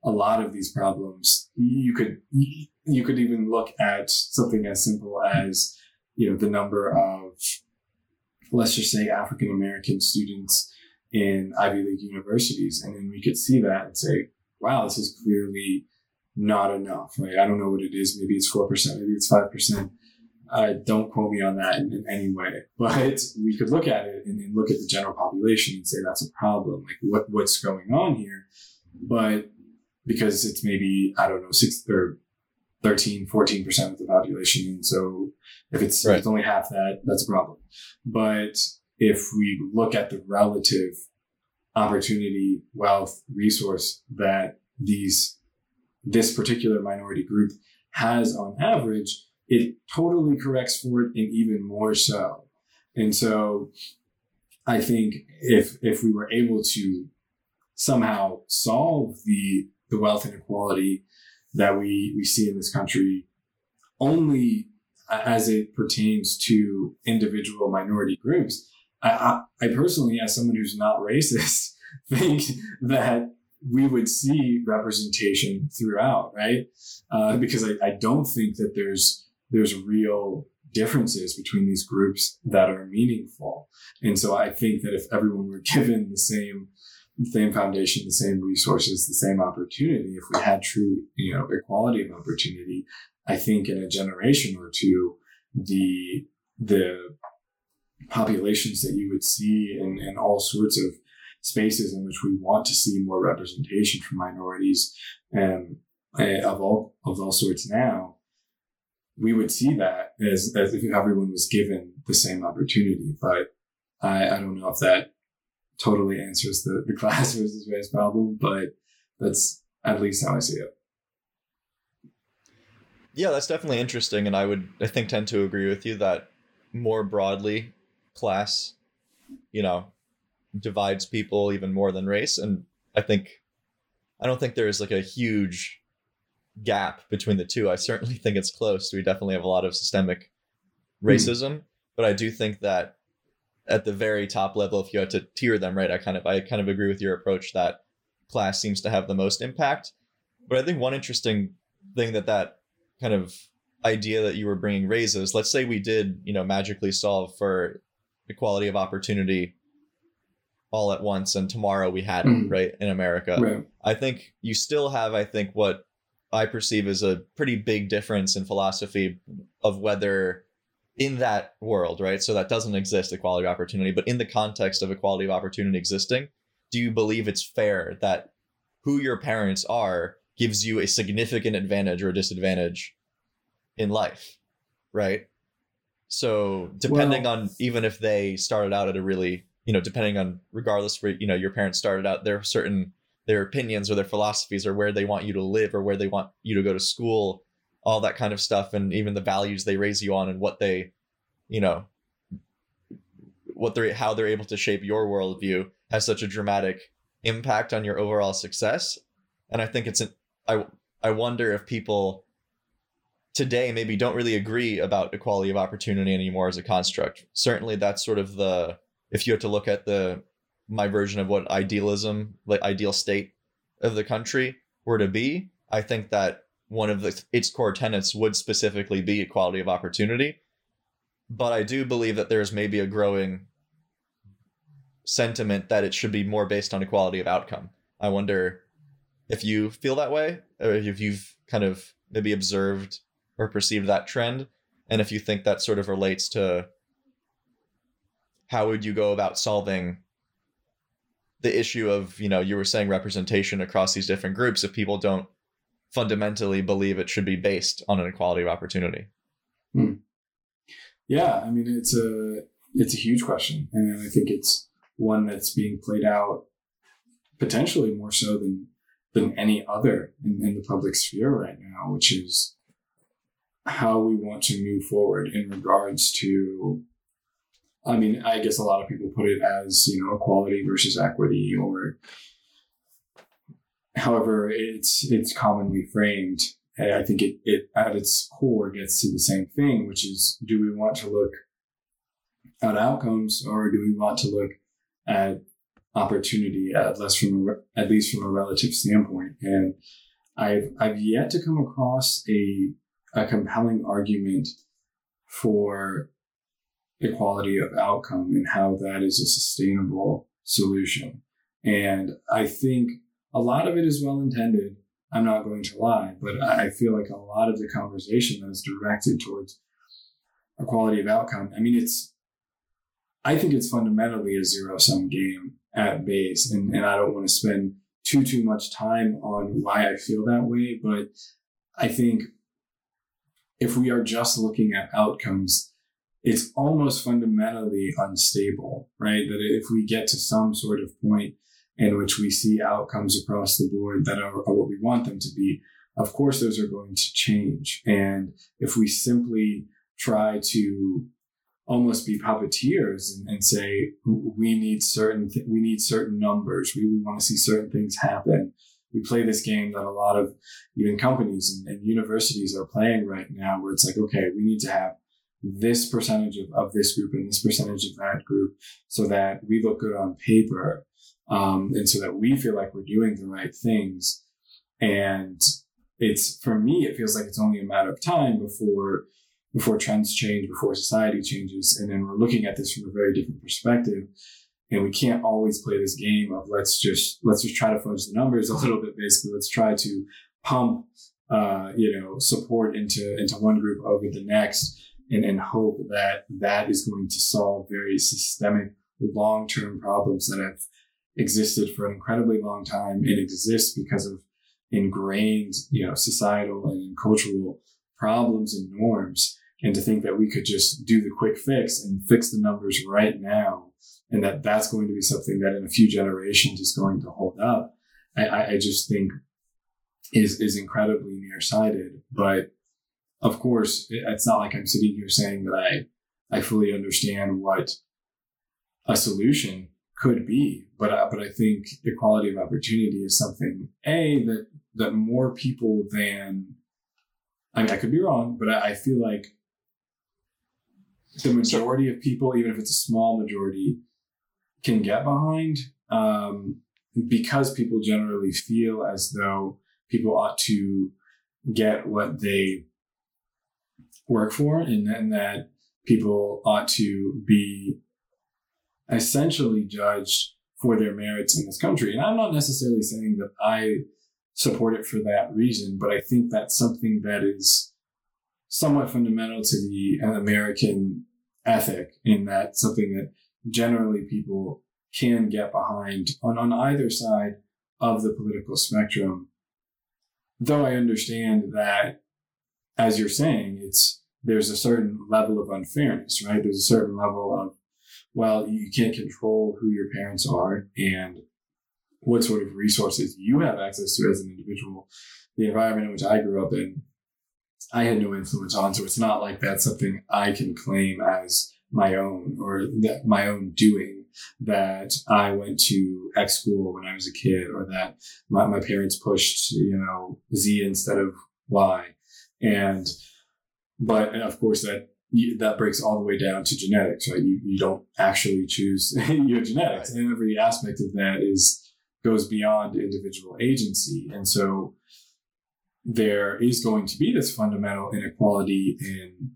Speaker 1: a lot of these problems, you could, you could even look at something as simple as, you know, the number of, let's just say African American students in Ivy League universities. And then we could see that and say, wow, this is clearly not enough. Right? I don't know what it is. Maybe it's 4%, maybe it's 5%. Uh, don't quote me on that in, in, any way, but we could look at it and, and, look at the general population and say that's a problem. Like what, what's going on here? But because it's maybe, I don't know, six or 13, 14% of the population. And so if it's,
Speaker 5: Right.
Speaker 1: if it's only half that, that's a problem. But if we look at the relative opportunity, wealth, resource that these this particular minority group has on average, it totally corrects for it and even more so. And so I think if if we were able to somehow solve the the wealth inequality that we we see in this country only as it pertains to individual minority groups. I, I, personally, as someone who's not racist, *laughs* think that we would see representation throughout, right? Uh, because I, I don't think that there's there's real differences between these groups that are meaningful. And so I think that if everyone were *laughs* given the same same foundation, the same resources, the same opportunity, if we had true, you know, equality of opportunity, I think in a generation or two, the the populations that you would see in, in all sorts of spaces in which we want to see more representation from minorities and uh, of all of all sorts now, we would see that as, as if everyone was given the same opportunity. But I, I don't know if that totally answers the, the *laughs* class versus race problem, but that's at least how I see it.
Speaker 5: Yeah, that's definitely interesting, and I would I think tend to agree with you that more broadly, class, you know, divides people even more than race, and I think I don't think there is like a huge gap between the two. I certainly think it's close. We definitely have a lot of systemic hmm. racism, mm. but I do think that at the very top level, if you had to tier them, right, I kind of I kind of agree with your approach that class seems to have the most impact. But I think one interesting thing that that kind of idea that you were bringing raises. Let's say we did, you know, magically solve for equality of opportunity all at once, and tomorrow we had it, right in America. Right. I think you still have, I think, what I perceive as a pretty big difference in philosophy of whether in that world, right? So that doesn't exist equality of opportunity, but in the context of equality of opportunity existing, do you believe it's fair that who your parents are gives you a significant advantage or disadvantage in life, right? So depending well, on even if they started out at a really, you know, depending on regardless where you know your parents started out, there are certain their opinions or their philosophies or where they want you to live or where they want you to go to school all that kind of stuff and even the values they raise you on and what they you know what they're how they're able to shape your worldview has such a dramatic impact on your overall success. And i think it's an i i wonder if people today maybe don't really agree about equality of opportunity anymore as a construct. Certainly that's sort of the if you had to look at the my version of what idealism, like ideal state of the country were to be, I think that one of the its core tenets would specifically be equality of opportunity. But I do believe that there's maybe a growing sentiment that it should be more based on equality of outcome. I wonder if you feel that way, or if you've kind of maybe observed or perceived that trend, and if you think that sort of relates to how would you go about solving the issue of you know you were saying representation across these different groups if people don't fundamentally believe it should be based on an equality of opportunity
Speaker 1: hmm. yeah i mean it's a it's a huge question and i think it's one that's being played out potentially more so than than any other in, in the public sphere right now which is how we want to move forward in regards to I mean, I guess a lot of people put it as, you know, equality versus equity or however it's it's commonly framed. And I think it, it at its core gets to the same thing, which is do we want to look at outcomes or do we want to look at opportunity at least from a, at least from a relative standpoint? And I've I've yet to come across a a compelling argument for equality of outcome and how that is a sustainable solution. And I think a lot of it is well intended. I'm not going to lie, but I feel like a lot of the conversation that is directed towards equality of outcome. I mean, it's, I think it's fundamentally a zero sum game at base. And, and I don't want to spend too, too much time on why I feel that way. But I think if we are just looking at outcomes, it's almost fundamentally unstable, right? That if we get to some sort of point in which we see outcomes across the board that are, are what we want them to be, of course those are going to change. And if we simply try to almost be puppeteers and, and say we need certain th- we need certain numbers, we, we want to see certain things happen. We play this game that a lot of even companies and, and universities are playing right now, where it's like, okay, we need to have this percentage of, of this group and this percentage of that group so that we look good on paper um, and so that we feel like we're doing the right things. And it's for me it feels like it's only a matter of time before before trends change before society changes and then we're looking at this from a very different perspective. And we can't always play this game of let's just let's just try to fudge the numbers a little bit basically. Let's try to pump uh, you know support into into one group over the next and, and hope that that is going to solve very systemic long-term problems that have existed for an incredibly long time and exist because of ingrained, you know, societal and cultural problems and norms. And to think that we could just do the quick fix and fix the numbers right now, and that that's going to be something that in a few generations is going to hold up, I, I just think is is incredibly nearsighted. But of course, it's not like I'm sitting here saying that I I fully understand what a solution could be. But but I think equality of opportunity is something a that that more people than I mean I could be wrong, but I, I feel like the majority of people, even if it's a small majority, can get behind um, because people generally feel as though people ought to get what they work for and, and that people ought to be essentially judged for their merits in this country. And I'm not necessarily saying that I support it for that reason, but I think that's something that is somewhat fundamental to the American ethic, in that something that generally people can get behind on, on either side of the political spectrum. Though I understand that, as you're saying, it's there's a certain level of unfairness, right? There's a certain level of well, you can't control who your parents are and what sort of resources you have access to as an individual. The environment in which I grew up in, I had no influence on. So it's not like that's something I can claim as my own or that my own doing that I went to X school when I was a kid or that my, my parents pushed, you know, Z instead of Y. And, but of course that that breaks all the way down to genetics, right? You, you don't actually choose *laughs* your genetics, and every aspect of that is goes beyond individual agency, and so there is going to be this fundamental inequality in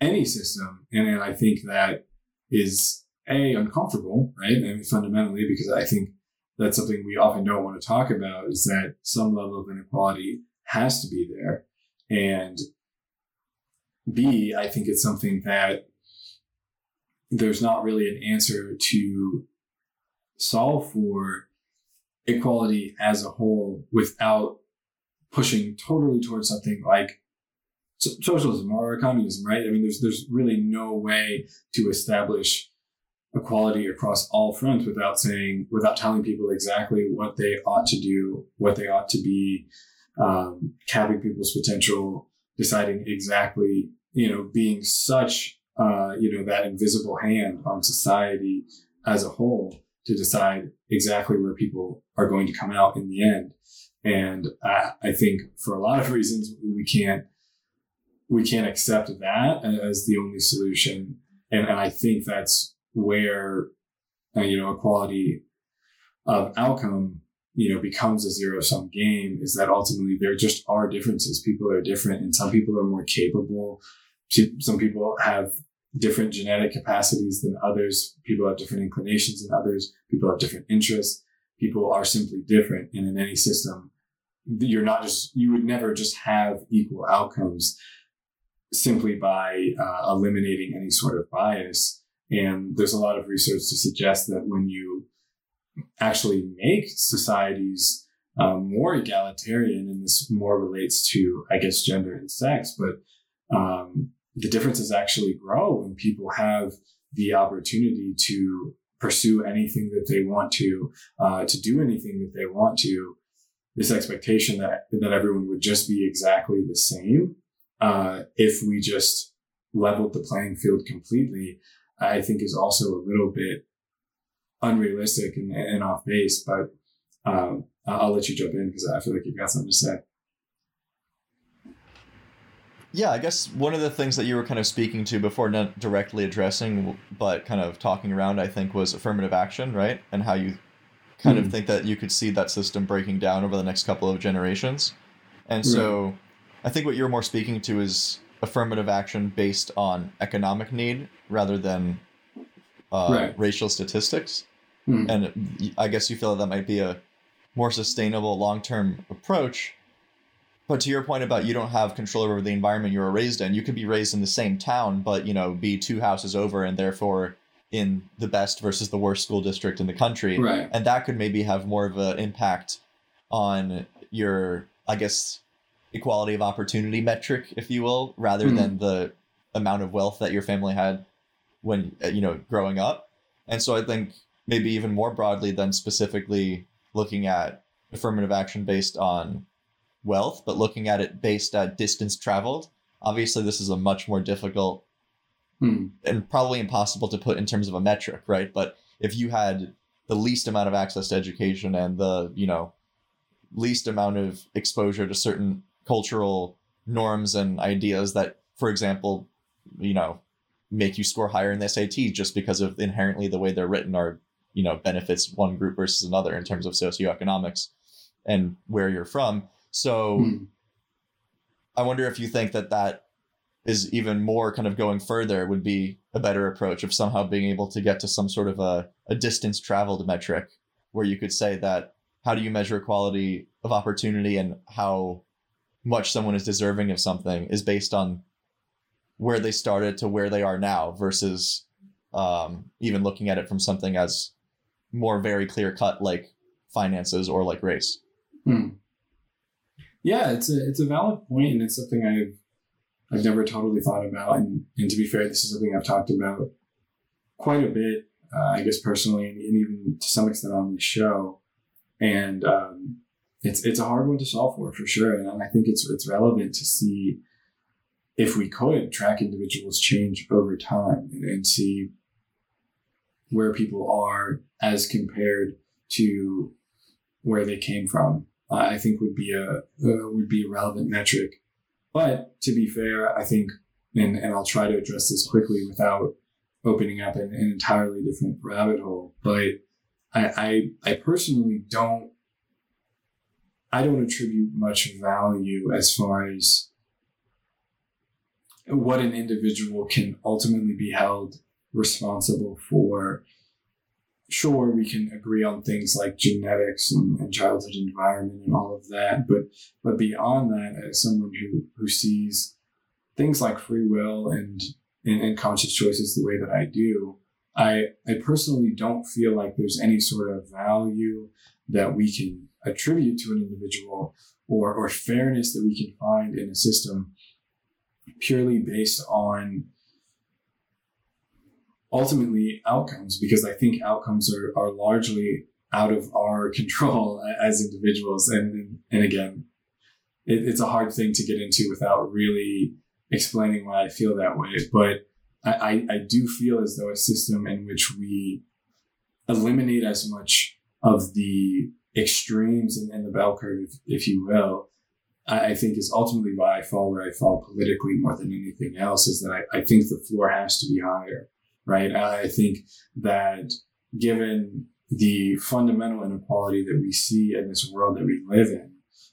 Speaker 1: any system, and I think that is a uncomfortable, right? I mean, fundamentally, because I think that's something we often don't want to talk about is that some level of inequality has to be there, and B, I think it's something that there's not really an answer to solve for equality as a whole without pushing totally towards something like socialism or communism, right? I mean, there's there's really no way to establish equality across all fronts without saying without telling people exactly what they ought to do, what they ought to be, um, capping people's potential, deciding exactly you know, being such, uh, you know, that invisible hand on society as a whole to decide exactly where people are going to come out in the end. And I, I think for a lot of reasons, we can't, we can't accept that as the only solution. And, and I think that's where, uh, you know, equality of outcome you know becomes a zero sum game is that ultimately there just are differences. People are different and some people are more capable. Some people have different genetic capacities than others. People have different inclinations than others. People have different interests. People are simply different and in any system you're not just you would never just have equal outcomes simply by uh, eliminating any sort of bias. And there's a lot of research to suggest that when you actually make societies um, more egalitarian, and this more relates to, I guess, gender and sex, but um, the differences actually grow when people have the opportunity to pursue anything that they want to, uh, to do anything that they want to. this expectation that that everyone would just be exactly the same uh, if we just leveled the playing field completely, I think is also a little bit unrealistic and, and off base. But um, I'll let you jump in because I feel like you've got something to say.
Speaker 5: Yeah, I guess one of the things that you were kind of speaking to before, not directly addressing, but kind of talking around, I think, was affirmative action, right? And how you kind mm. of hmm. think that you could see that system breaking down over the next couple of generations. And so. I think what you're more speaking to is affirmative action based on economic need rather than uh, right. racial statistics. Mm. And I guess you feel that, that might be a more sustainable long term approach but to your point about you don't have control over the environment you were raised in, you could be raised in the same town, but you know, be two houses over and therefore in the best versus the worst school district in the country.
Speaker 1: Right.
Speaker 5: And that could maybe have more of an impact on your, I guess, equality of opportunity metric, if you will, rather mm-hmm. than the amount of wealth that your family had when uh, you know growing up. And so I think maybe even more broadly than specifically looking at affirmative action based on wealth, but looking at it based at distance traveled, obviously this is a much more difficult hmm. and probably impossible to put in terms of a metric, right? But if you had the least amount of access to education and the, you know, least amount of exposure to certain cultural norms and ideas that, for example, you know, make you score higher in the SAT just because of inherently the way they're written are, you know, benefits one group versus another in terms of socioeconomics and where you're from so hmm. I wonder if you think that that is even more kind of going further would be a better approach of somehow being able to get to some sort of a, a distance traveled metric where you could say that how do you measure quality of opportunity and how much someone is deserving of something is based on where they started to where they are now versus um, even looking at it from something as more very clear cut like finances or like race.
Speaker 1: Hmm. Yeah, it's a it's a valid point, and it's something I've I've never totally thought about. And, and to be fair, this is something I've talked about quite a bit, uh, I guess personally, and, even to some extent on the show. And um, it's it's a hard one to solve for for sure. And I think it's it's relevant to see if we could track individuals change over time and, and see where people are as compared to where they came from I think would be a uh, would be a relevant metric. But to be fair, I think, and, and I'll try to address this quickly without opening up an, an entirely different rabbit hole. But I, I, I personally don't I don't attribute much value as far as what an individual can ultimately be held responsible for. Sure we can agree on things like genetics and, and, childhood environment and all of that but but beyond that as someone who who sees things like free will and and, and conscious choices the way that i do i i personally don't feel like there's any sort of value that we can attribute to an individual or or fairness that we can find in a system purely based on ultimately outcomes because I think outcomes are, are largely out of our *laughs* control as individuals. And, and again, it, it's a hard thing to get into without really explaining why I feel that way. But I, I, I do feel as though a system in which we eliminate as much of the extremes and, and the bell curve, if, if you will, I, think is ultimately why I fall where I fall politically more than anything else is that I, I think the floor has to be higher right? I think that given the fundamental inequality that we see in this world that we live in,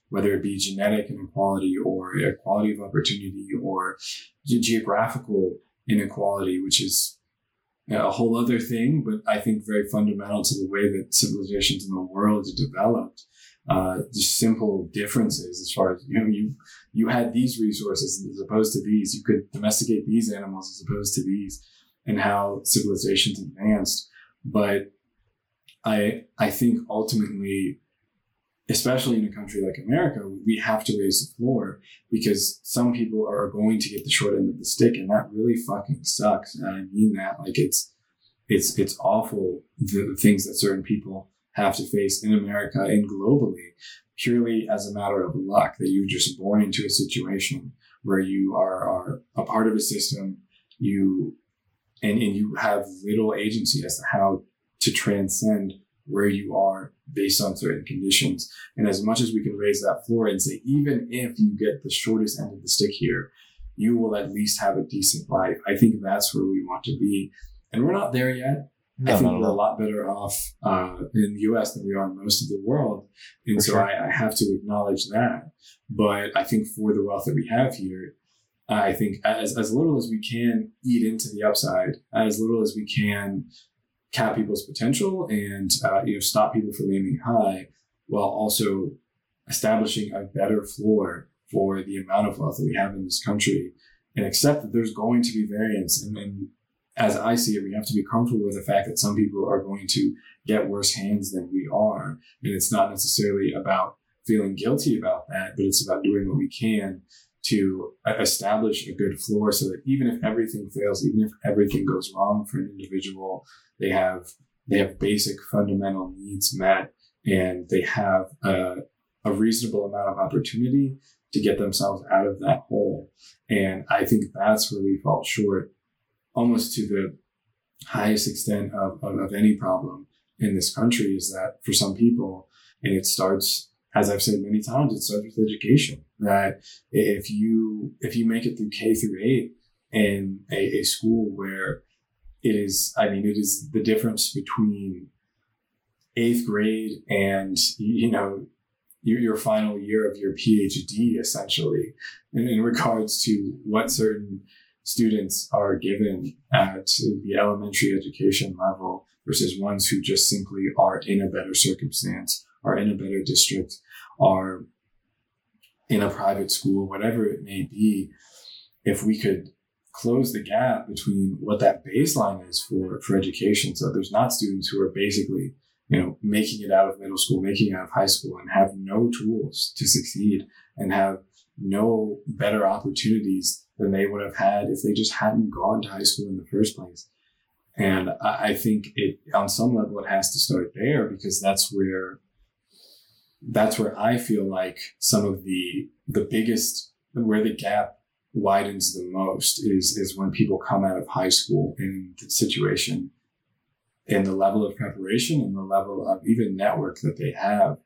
Speaker 1: whether it be genetic inequality or equality of opportunity or geographical inequality, which is a whole other thing, but I think very fundamental to the way that civilizations in the world developed. Uh, just simple differences as far as you know, you you had these resources as opposed to these. You could domesticate these animals as opposed to these and how civilizations advanced. But I I think ultimately, especially in a country like America, we have to raise the floor because some people are going to get the short end of the stick, and that really fucking sucks. And I mean that like it's it's it's awful the things that certain people have to face in America and globally purely as a matter of luck that you're just born into a situation where you are, are a part of a system you and, and you have little agency as to how to transcend where you are based on certain conditions. And as much as we can raise that floor and say, even if you get the shortest end of the stick here, you will at least have a decent life. I think that's where we want to be. And we're not there yet.
Speaker 5: No,
Speaker 1: I think we're a lot better off uh, in the US than we are in most of the world. And
Speaker 5: For
Speaker 1: so
Speaker 5: sure.
Speaker 1: I, I have to acknowledge that. But I think for the wealth that we have here, I think as, as little as we can eat into the upside, as little as we can cap people's potential and uh, you know stop people from aiming high, while also establishing a better floor for the amount of wealth that we have in this country, and accept that there's going to be variance. And, and as I see it, we have to be comfortable with the fact that some people are going to get worse hands than we are, and it's not necessarily about feeling guilty about that, but it's about doing what we can to establish a good floor so that even if everything fails, even if everything goes wrong for an individual, they have they have basic fundamental needs met and they have a, a reasonable amount of opportunity to get themselves out of that hole. And I think that's where we fall short almost to the highest extent of, of, of any problem in this country is that for some people, and it starts, as I've said many times, it starts with education. That if you if you make it through K through eight in a, a school where it is, I mean, it is the difference between eighth grade and you know your, your final year of your PhD, essentially, in, in regards to what certain students are given at the elementary education level versus ones who just simply are in a better circumstance, are in a better district, are in a private school, whatever it may be. If we could close the gap between what that baseline is for, for education, so there's not students who are basically you know, making it out of middle school, making it out of high school, and have no tools to succeed and have no better opportunities than they would have had if they just hadn't gone to high school in the first place. And I, think it, on some level, it has to start there because that's where, that's where I feel like some of the, the biggest, where the gap widens the most is, is when people come out of high school in the situation and the level of preparation and the level of even network that they have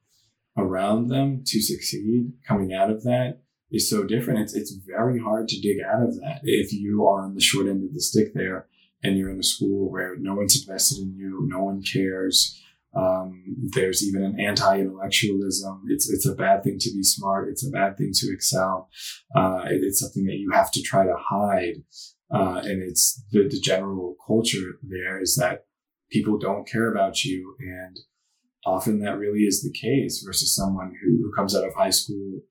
Speaker 1: around them to succeed coming out of that is so different. It's, it's very hard to dig out of that if you are on the short end of the stick there and you're in a school where no one's invested in you, no one cares. Um, there's even an anti-intellectualism. It's it's a bad thing to be smart. It's a bad thing to excel. Uh, it- it's something that you have to try to hide. Uh, and it's the, the general culture there is that people don't care about you. And often that really is the case versus someone who, who comes out of high school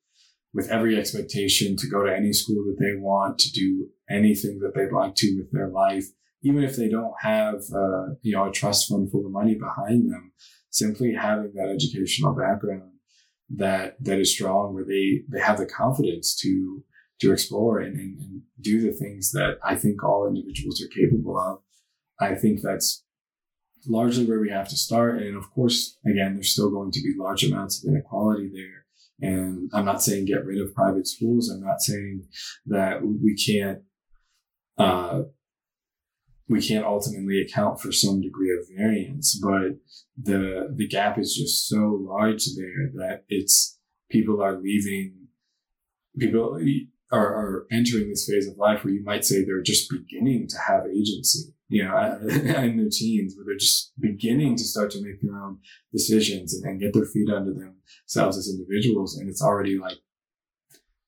Speaker 1: with every expectation to go to any school that they want, to do anything that they'd like to with their life, even if they don't have, uh, you know, a trust fund full of money behind them, simply having that educational background that, that is strong where they, they have the confidence to, to explore and, and, and do the things that I think all individuals are capable of. I think that's largely where we have to start. And of course, again, there's still going to be large amounts of inequality there. And I'm not saying get rid of private schools. I'm not saying that we can't, uh, we can't ultimately account for some degree of variance, but the the gap is just so large there that it's people are leaving, people are, are entering this phase of life where you might say they're just beginning to have agency you know, *laughs* in their teens, where they're just beginning to start to make their own decisions and, and get their feet under themselves as individuals, and it's already like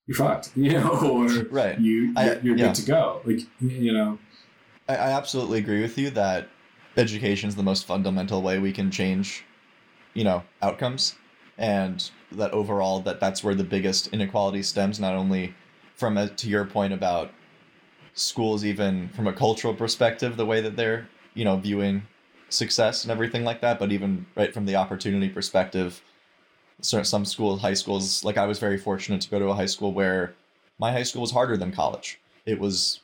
Speaker 1: you're fucked, *laughs* you know, or
Speaker 5: Right.
Speaker 1: you
Speaker 5: I-
Speaker 1: you're, you're
Speaker 5: yeah.
Speaker 1: good to go, like you know.
Speaker 5: I, I absolutely agree with you that education is the most fundamental way we can change, you know, outcomes, and that overall that that's where the biggest inequality stems. Not only from a, to your point about schools, even from a cultural perspective, the way that they're you know viewing success and everything like that, but even right from the opportunity perspective. Certain some schools, high schools, like I was very fortunate to go to a high school where my high school was harder than college. It was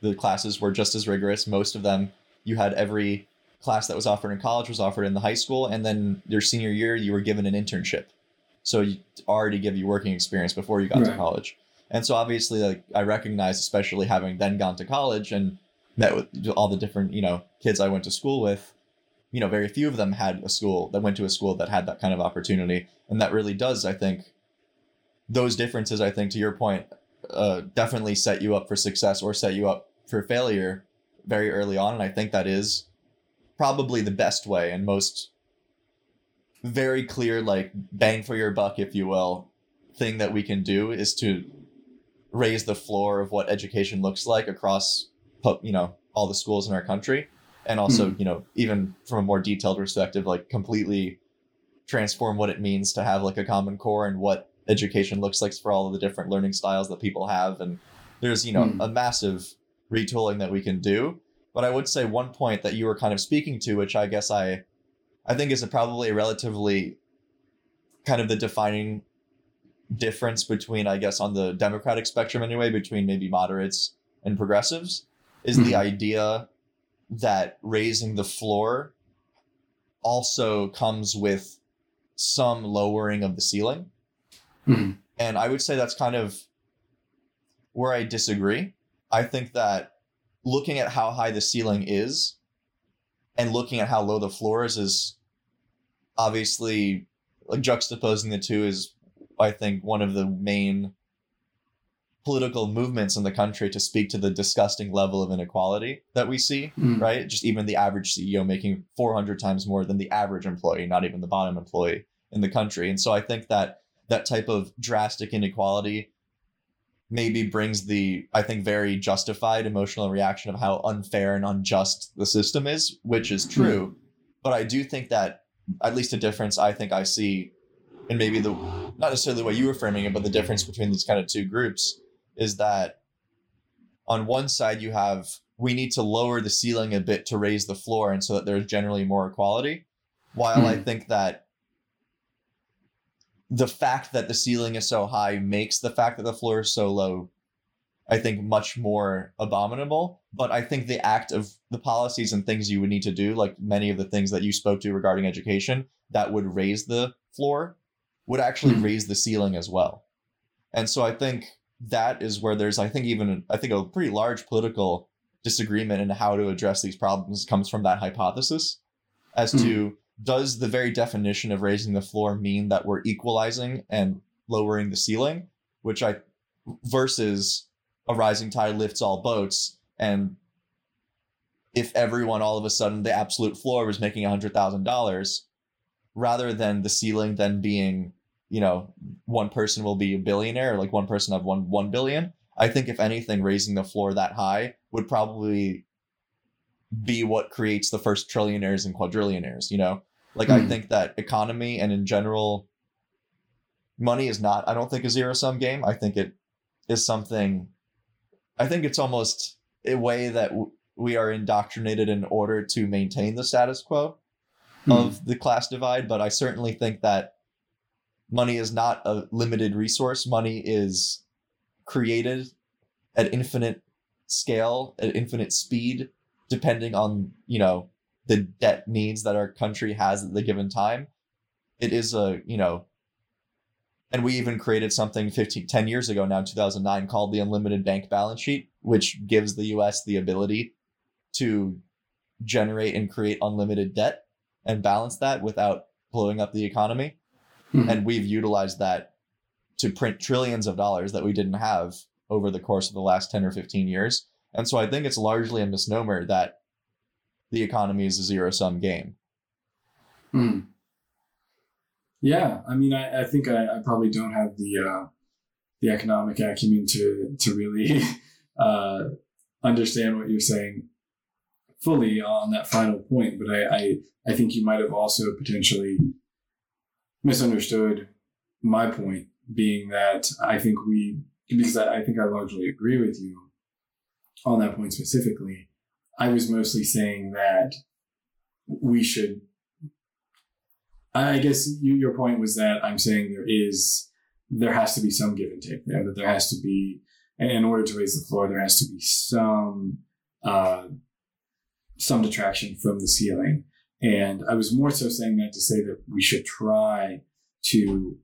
Speaker 5: the classes were just as rigorous. Most of them, you had every class that was offered in college was offered in the high school, and then your senior year you were given an internship, so you already give you working experience before you got to college. And so obviously, like I recognize, especially having then gone to college and met with all the different you know kids I went to school with, you know, very few of them had a school that went to a school that had that kind of opportunity, and that really does, I think, those differences. I think to your point, uh, definitely set you up for success or set you up for failure very early on, and I think that is probably the best way and most very clear like bang for your buck if you will thing that we can do is to raise the floor of what education looks like across you know all the schools in our country. And also you know even from a more detailed perspective like completely transform what it means to have like a common core and what education looks like for all of the different learning styles that people have. And there's you know
Speaker 1: Hmm.
Speaker 5: a massive retooling that we can do. But i would say one point that you were kind of speaking to which i guess i i think is a probably a relatively kind of the defining difference between i guess on the democratic spectrum anyway between maybe moderates and progressives is the
Speaker 1: Mhm.
Speaker 5: idea that raising the floor also comes with some lowering of the ceiling
Speaker 1: Mhm.
Speaker 5: and I would say that's kind of where I disagree. I think that looking at how high the ceiling is and looking at how low the floor is is obviously like juxtaposing the two is I think one of the main political movements in the country to speak to the disgusting level of inequality that we see
Speaker 1: Mhm.
Speaker 5: right? Just even the average CEO making 400 times more than the average employee, not even the bottom employee in the country. And so I think that that type of drastic inequality maybe brings the, I think, very justified emotional reaction of how unfair and unjust the system is, which is true. But I do think that at least a difference I think I see in maybe the, not necessarily the way you were framing it, but the difference between these kind of two groups is that on one side you have we need to lower the ceiling a bit to raise the floor and so that there's generally more equality while i
Speaker 1: Hmm.
Speaker 5: think that the fact that the ceiling is so high makes the fact that the floor is so low i think much more abominable but i think the act of the policies and things you would need to do like many of the things that you spoke to regarding education that would raise the floor would actually
Speaker 1: Hmm.
Speaker 5: raise the ceiling as well and so i think that is where there's i think even i think a pretty large political disagreement in how to address these problems comes from that hypothesis as to does the very definition of raising the floor mean that we're equalizing and lowering the ceiling which i versus a rising tide lifts all boats and if everyone all of a sudden the absolute floor was making $100000 rather than the ceiling then being you know one person will be a billionaire or like one person have one one billion i think if anything raising the floor that high would probably be what creates the first trillionaires and quadrillionaires you know like i
Speaker 1: Hmm.
Speaker 5: think that economy and in general money is not i don't think a zero sum game i think it is something i think it's almost a way that w- we are indoctrinated in order to maintain the status quo
Speaker 1: Hmm.
Speaker 5: of the class divide, but I certainly think that money is not a limited resource. Money is created at infinite scale, at infinite speed, depending on, you know, the debt needs that our country has at the given time. It is a, you know, and we even created something 15, 10 years ago now, 2009, called the Unlimited Bank Balance Sheet, which gives the US the ability to generate and create unlimited debt and balance that without blowing up the economy.
Speaker 1: Mhm.
Speaker 5: And we've utilized that to print trillions of dollars that we didn't have over the course of the last 10 or 15 years. And so I think it's largely a misnomer that the economy is a zero sum game.
Speaker 1: Hmm. Yeah, I mean, I, I think I, I probably don't have the uh, the economic acumen to to really *laughs* uh, understand what you're saying fully on that final point, but I, I I think you might have also potentially misunderstood my point, being that I think we because I, think I largely agree with you on that point specifically. I was mostly saying that we should I guess you, your point was that I'm saying there is, there has to be some give and take there. That there has to be, in order to raise the floor, there has to be some, uh, some detraction from the ceiling. And I was more so saying that to say that we should try to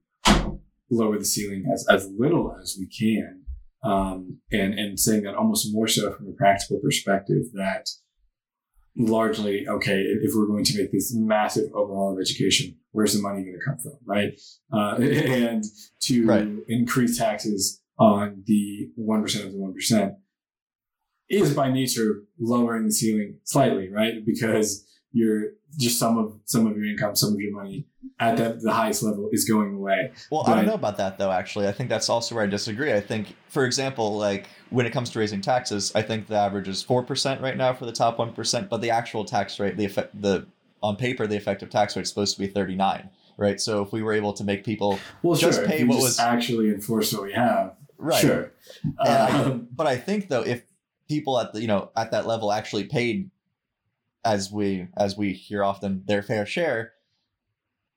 Speaker 1: lower the ceiling as, as little as we can. Um, and, and saying that almost more so from a practical perspective that largely, okay, if we're going to make this massive overhaul of education, where's the money going to come from? Right. Uh, *laughs* and to
Speaker 5: Right.
Speaker 1: increase taxes on the 1% of the 1% is by nature lowering the ceiling slightly, right? Because you're just some of some of your income, some of your money at that the highest level is going away.
Speaker 5: Well, I don't know about that though. Actually, I think that's also where I disagree. I think, for example, like when it comes to raising taxes, I think the average is four percent right now for the top one percent, but the actual tax rate, the effect, the on paper, the effective tax rate is supposed to be thirty nine, right? So if we were able to make people
Speaker 1: Well,
Speaker 5: Just
Speaker 1: sure,
Speaker 5: pay what
Speaker 1: just
Speaker 5: was-
Speaker 1: actually enforce what we have.
Speaker 5: right,
Speaker 1: Sure.
Speaker 5: And I-
Speaker 1: Um,
Speaker 5: but I think though, if people at the you know at that level actually paid, as we as we hear often, their fair share,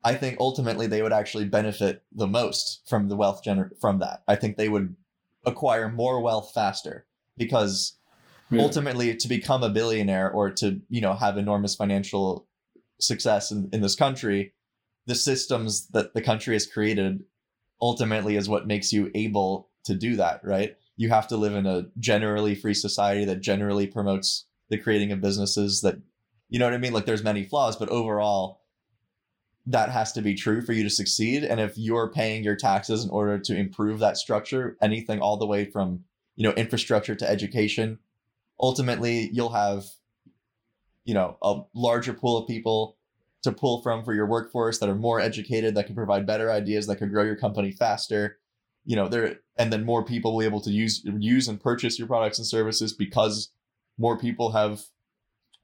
Speaker 5: I think ultimately they would actually benefit the most from the wealth gener- from that. I think they would acquire more wealth faster because
Speaker 1: yeah.
Speaker 5: ultimately to become a billionaire or to you know have enormous financial success in, in this country the systems that the country has created ultimately is what makes you able to do that right you have to live in a generally free society that generally promotes the creating of businesses that you know what i mean? Like there's many flaws but overall that has to be true for you to succeed. And if you're paying your taxes in order to improve that structure anything all the way from you know infrastructure to education ultimately you'll have you know a larger pool of people to pull from for your workforce that are more educated that can provide better ideas that can grow your company faster. You know there and then more people will be able to use use and purchase your products and services because more people have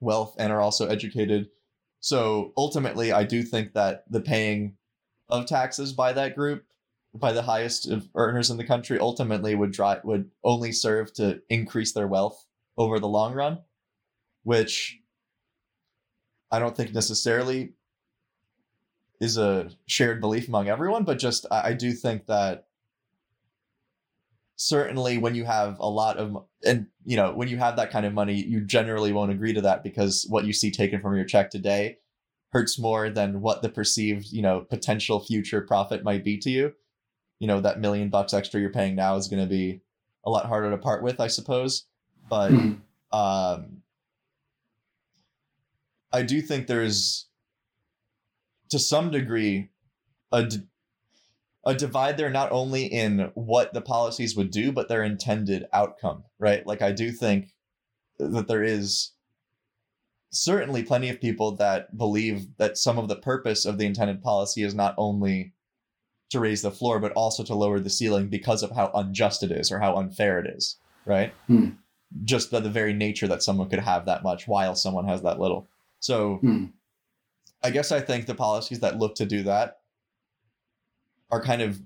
Speaker 5: wealth and are also educated. So ultimately i do think that the paying of taxes by that group by the highest earners in the country ultimately would drive would only serve to increase their wealth over the long run which i don't think necessarily is a shared belief among everyone but just I do think that certainly when you have a lot of and you know when you have that kind of money you generally won't agree to that because what you see taken from your check today hurts more than what the perceived you know potential future profit might be to you you know that million bucks extra you're paying now is going to be a lot harder to part with i suppose but
Speaker 1: Mhm.
Speaker 5: um i do think there's to some degree a d- a divide there not only in what the policies would do but their intended outcome right like i do think that there is certainly plenty of people that believe that some of the purpose of the intended policy is not only to raise the floor but also to lower the ceiling because of how unjust it is or how unfair it is right
Speaker 1: Hmm.
Speaker 5: just by the very nature that someone could have that much while someone has that little so
Speaker 1: Hmm.
Speaker 5: i guess i think the policies that look to do that are kind of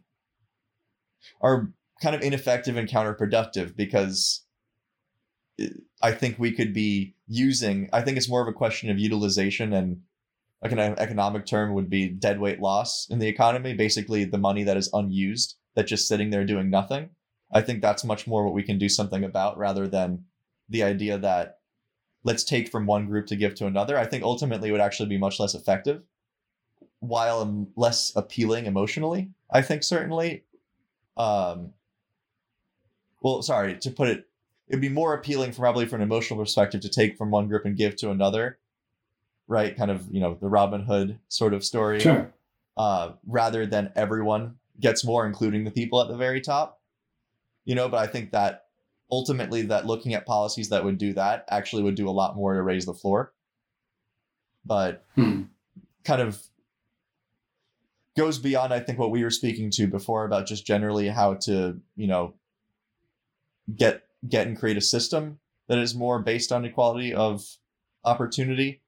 Speaker 5: are kind of ineffective and counterproductive because eh, I think we could be using. I think it's more of a question of utilization and like an economic term would be deadweight loss in the economy. Basically, the money that is unused that's just sitting there doing nothing. I think that's much more what we can do something about rather than the idea that let's take from one group to give to another. I think ultimately would actually be much less effective while less appealing emotionally. I think certainly. Um, well, sorry to put it, it'd be more appealing, from, probably from an emotional perspective, to take from one group and give to another, right? Kind of, you know, the Robin Hood sort of story,
Speaker 1: Sure.
Speaker 5: uh, rather than everyone gets more, including the people at the very top. You know, but I think that ultimately, that looking at policies that would do that actually would do a lot more to raise the floor. But
Speaker 1: Hmm.
Speaker 5: kind of goes beyond i think what we were speaking to before about just generally how to you know get get and create a system that is more based on equality of opportunity.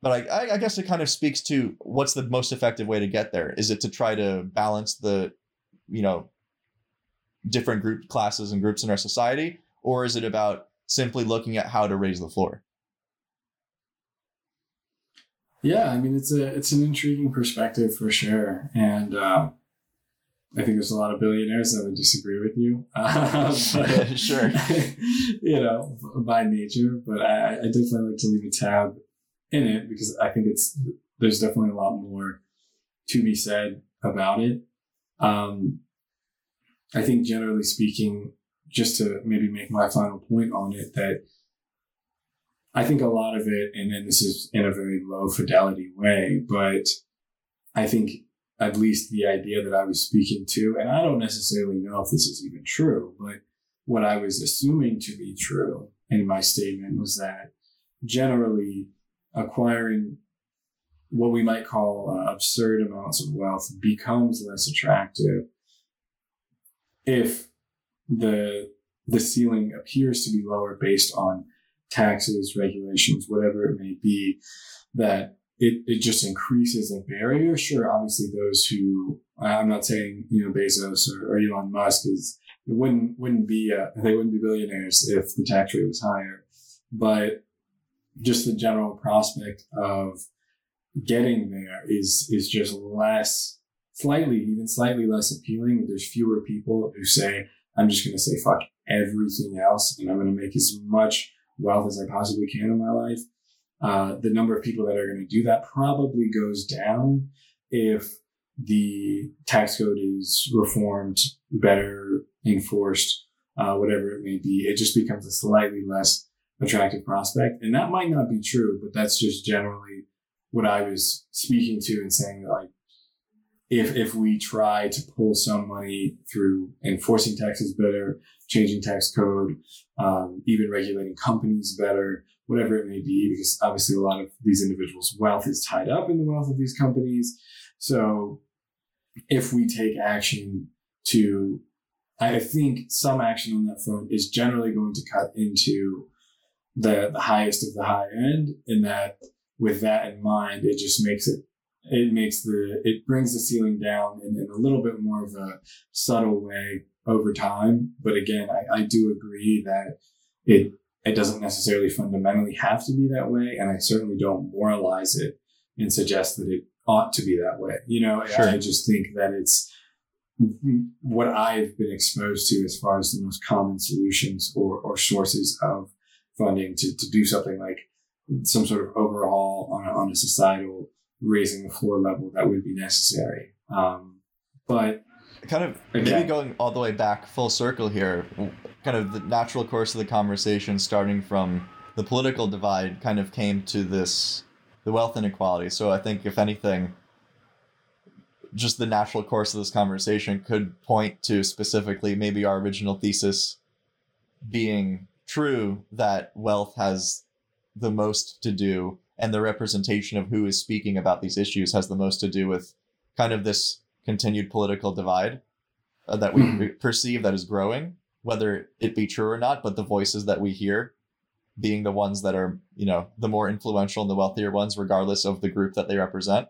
Speaker 5: But I, I guess it kind of speaks to what's the most effective way to get there. Is it to try to balance the you know different group classes and groups in our society? Or is it about simply looking at how to raise the floor
Speaker 1: Yeah, I mean it's a it's an intriguing perspective for sure, and uh, I think there's a lot of billionaires that would disagree with you. Uh, *laughs* but, *laughs*
Speaker 5: Sure. *laughs*
Speaker 1: you know, by nature, but I, I definitely like to leave a tab in it because I think it's there's definitely a lot more to be said about it. Um, I think generally speaking, just to maybe make my final point on it, that I think a lot of it, and then this is in a very low fidelity way, but I think at least the idea that I was speaking to, and I don't necessarily know if this is even true, but what I was assuming to be true in my statement was that generally acquiring what we might call uh, absurd amounts of wealth becomes less attractive if the the ceiling appears to be lower based on taxes, regulations, whatever it may be, that it, it just increases a barrier. Sure, obviously those who I'm not saying, you know, Bezos or, or Elon Musk is wouldn't wouldn't be uh, they wouldn't be billionaires if the tax rate was higher. But just the general prospect of getting there is is just less slightly, even slightly less appealing. There's fewer people who say, I'm just going to say fuck everything else and I'm going to make as much wealth as I possibly can in my life. Uh, the number of people that are going to do that probably goes down if the tax code is reformed, better enforced, uh, whatever it may be. It just becomes a slightly less attractive prospect. And that might not be true, but that's just generally what I was speaking to and saying that like, if, if we try to pull some money through enforcing taxes better, changing tax code, um, even regulating companies better, whatever it may be, because obviously a lot of these individuals' wealth is tied up in the wealth of these companies. So if we take action to, I think some action on that front is generally going to cut into the, the highest of the high end. And that with that in mind, it just makes it it makes the it brings the ceiling down in, in, a little bit more of a subtle way over time. But again, I, I do agree that it it doesn't necessarily fundamentally have to be that way, and I certainly don't moralize it and suggest that it ought to be that way. You know, sure. I just think that it's what I've been exposed to as far as the most common solutions or, or sources of funding to, to do something like some sort of overhaul on a, on a societal raising the floor level that would be necessary. Um, but
Speaker 5: kind of again, maybe going all the way back full circle here, kind of the natural course of the conversation starting from the political divide kind of came to this the wealth inequality. So I think if anything, just the natural course of this conversation could point to specifically maybe our original thesis being true that wealth has the most to do and the representation of who is speaking about these issues has the most to do with kind of this continued political divide uh, that we hmm. perceive that is growing whether it be true or not but the voices that we hear being the ones that are you know the more influential and the wealthier ones regardless of the group that they represent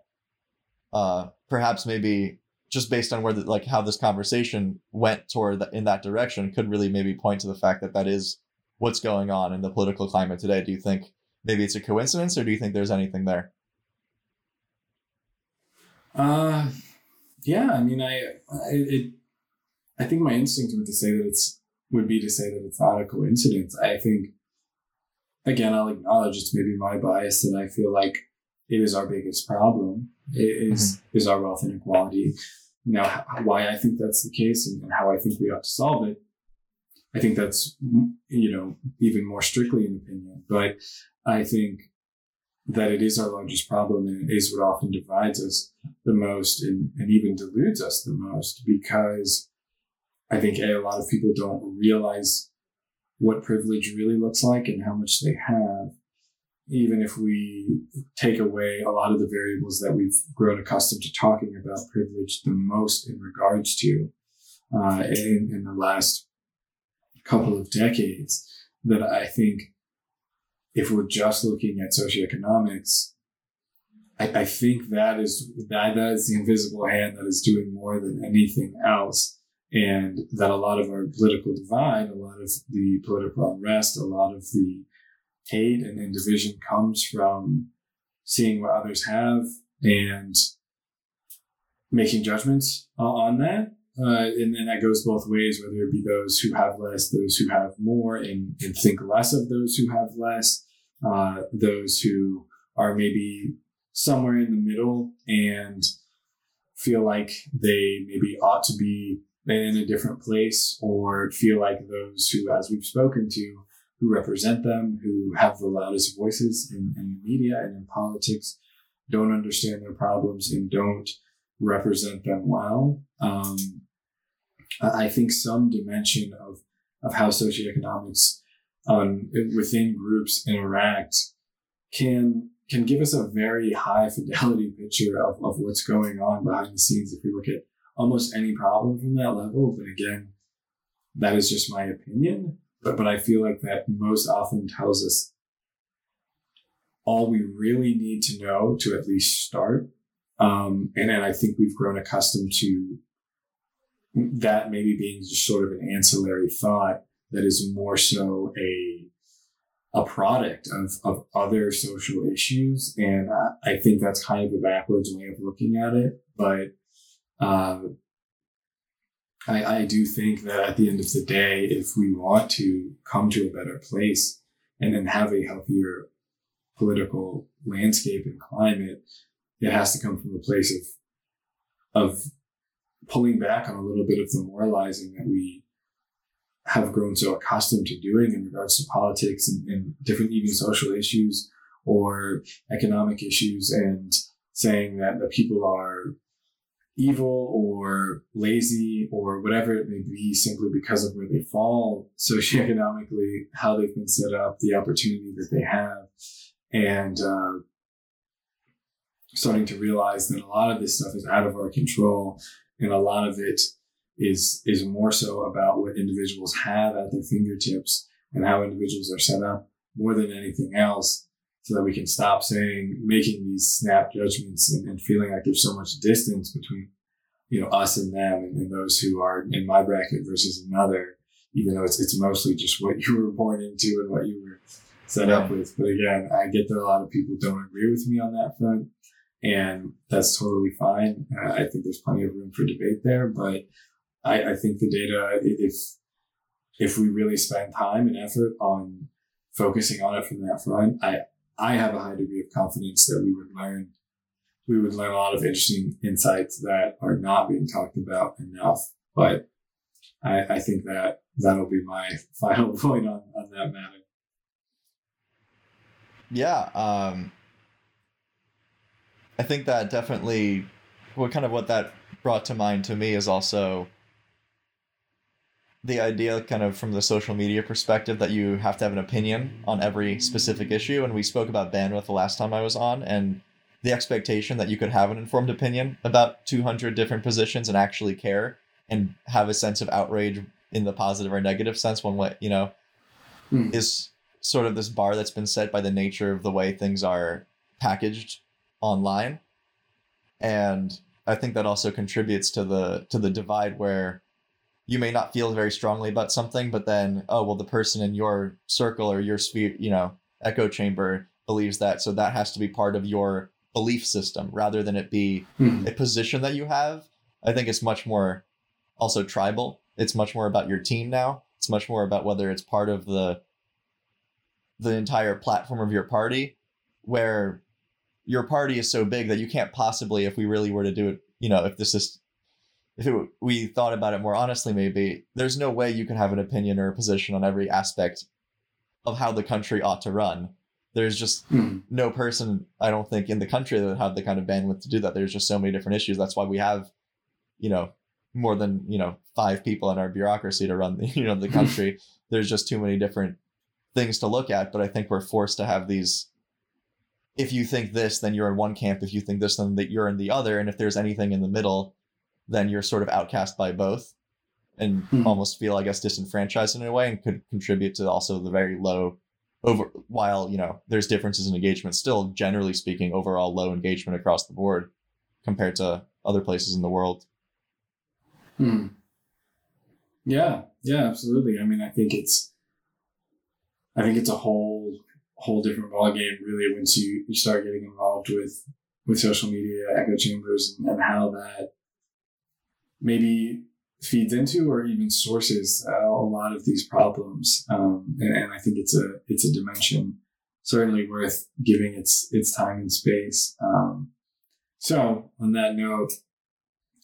Speaker 5: uh perhaps maybe just based on where the, like how this conversation went toward the, in that direction could really maybe point to the fact that that is what's going on in the political climate today do you think maybe it's a coincidence, or do you think there's anything there?
Speaker 1: Uh, yeah. I mean, I, I it, I think my instinct would to say that it's would be to say that it's not a coincidence. I think, again, I'll acknowledge it's maybe my bias that I feel like it is our biggest problem. It is mm-hmm. is our wealth inequality. Now, why I think that's the case and how I think we ought to solve it, I think that's you know even more strictly an opinion. But I think that it is our largest problem and it is what often divides us the most and, and even deludes us the most because I think a, a lot of people don't realize what privilege really looks like and how much they have. Even if we take away a lot of the variables that we've grown accustomed to talking about privilege the most in regards to uh, in, in the last couple of decades, that I think if we're just looking at socioeconomics, I, I think that is that, that is the invisible hand that is doing more than anything else. And that a lot of our political divide, a lot of the political unrest, a lot of the hate and, and division comes from seeing what others have and making judgments on that uh, and then that goes both ways, whether it be those who have less, those who have more, and, and think less of those who have less, uh, those who are maybe somewhere in the middle and feel like they maybe ought to be in a different place, or feel like those who, as we've spoken to, who represent them, who have the loudest voices in, in the media and in politics, don't understand their problems and don't represent them well. Um, I think some dimension of, of how socioeconomics um, within groups interact can can give us a very high fidelity picture of, of what's going on behind the scenes if we look at almost any problem from that level. But again, that is just my opinion. But but I feel like that most often tells us all we really need to know to at least start. Um, and then I think we've grown accustomed to that maybe being just sort of an ancillary thought that is more so a a product of, of other social issues. And I, I think that's kind of a backwards way of looking at it. But uh, I, I do think that at the end of the day, if we want to come to a better place and then have a healthier political landscape and climate, it has to come from a place of of pulling back on a little bit of the moralizing that we have grown so accustomed to doing in regards to politics and, and different even social issues or economic issues and saying that the people are evil or lazy or whatever it may be simply because of where they fall socioeconomically, how they've been set up, the opportunity that they have, and uh, starting to realize that a lot of this stuff is out of our control and a lot of it is is more so about what individuals have at their fingertips and how individuals are set up more than anything else so that we can stop saying making these snap judgments and, and feeling like there's so much distance between you know us and them and, and, those who are in my bracket versus another even though it's, it's mostly just what you were born into and what you were set up with. But again i get that a lot of people don't agree with me on that front and that's totally fine. Uh, I think there's plenty of room for debate there, but I, I think the data, if if we really spend time and effort on focusing on it from that front, I I have a high degree of confidence that we would learn we would learn a lot of interesting insights that are not being talked about enough. But I, I think that that'll be my *laughs* final point on, on that matter.
Speaker 5: Yeah. Um, I think that definitely what kind of what that brought to mind to me is also the idea kind of from the social media perspective that you have to have an opinion on every specific issue and we spoke about bandwidth the last time I was on and the expectation that you could have an informed opinion about 200 different positions and actually care and have a sense of outrage in the positive or negative sense one way you know mm. is sort of this bar that's been set by the nature of the way things are packaged online. And i think that also contributes to the to the divide where you may not feel very strongly about something but then oh well the person in your circle or your sphere you know echo chamber believes that. So that has to be part of your belief system rather than it be mm-hmm. a position that you have. I think it's much more also tribal. It's much more about your team now. It's much more about whether it's part of the the entire platform of your party where your party is so big that you can't possibly, if we really were to do it, you know, if this is, if it, we thought about it more honestly, maybe there's no way you can have an opinion or a position on every aspect of how the country ought to run. There's just hmm. no person, I don't think, in the country that would have the kind of bandwidth to do that. There's just so many different issues. That's why we have, you know, more than you know five people in our bureaucracy to run the *laughs* you know the *laughs* country. There's just too many different things to look at. But I think we're forced to have these if you think this, then you're in one camp. If you think this, then that you're in the other. And if there's anything in the middle, then you're sort of outcast by both and hmm. almost feel, I guess, disenfranchised in a way and could contribute to also the very low over while, you know, there's differences in engagement, still generally speaking, overall low engagement across the board compared to other places in the world.
Speaker 1: Hmm. Yeah, yeah, absolutely. I mean, I think it's I think it's a whole whole different ballgame really once you, you start getting involved with with social media, echo chambers, and, and how that maybe feeds into or even sources uh, a lot of these problems. Um, and, and I think it's a it's a dimension certainly worth giving its its time and space. Um, so on that note,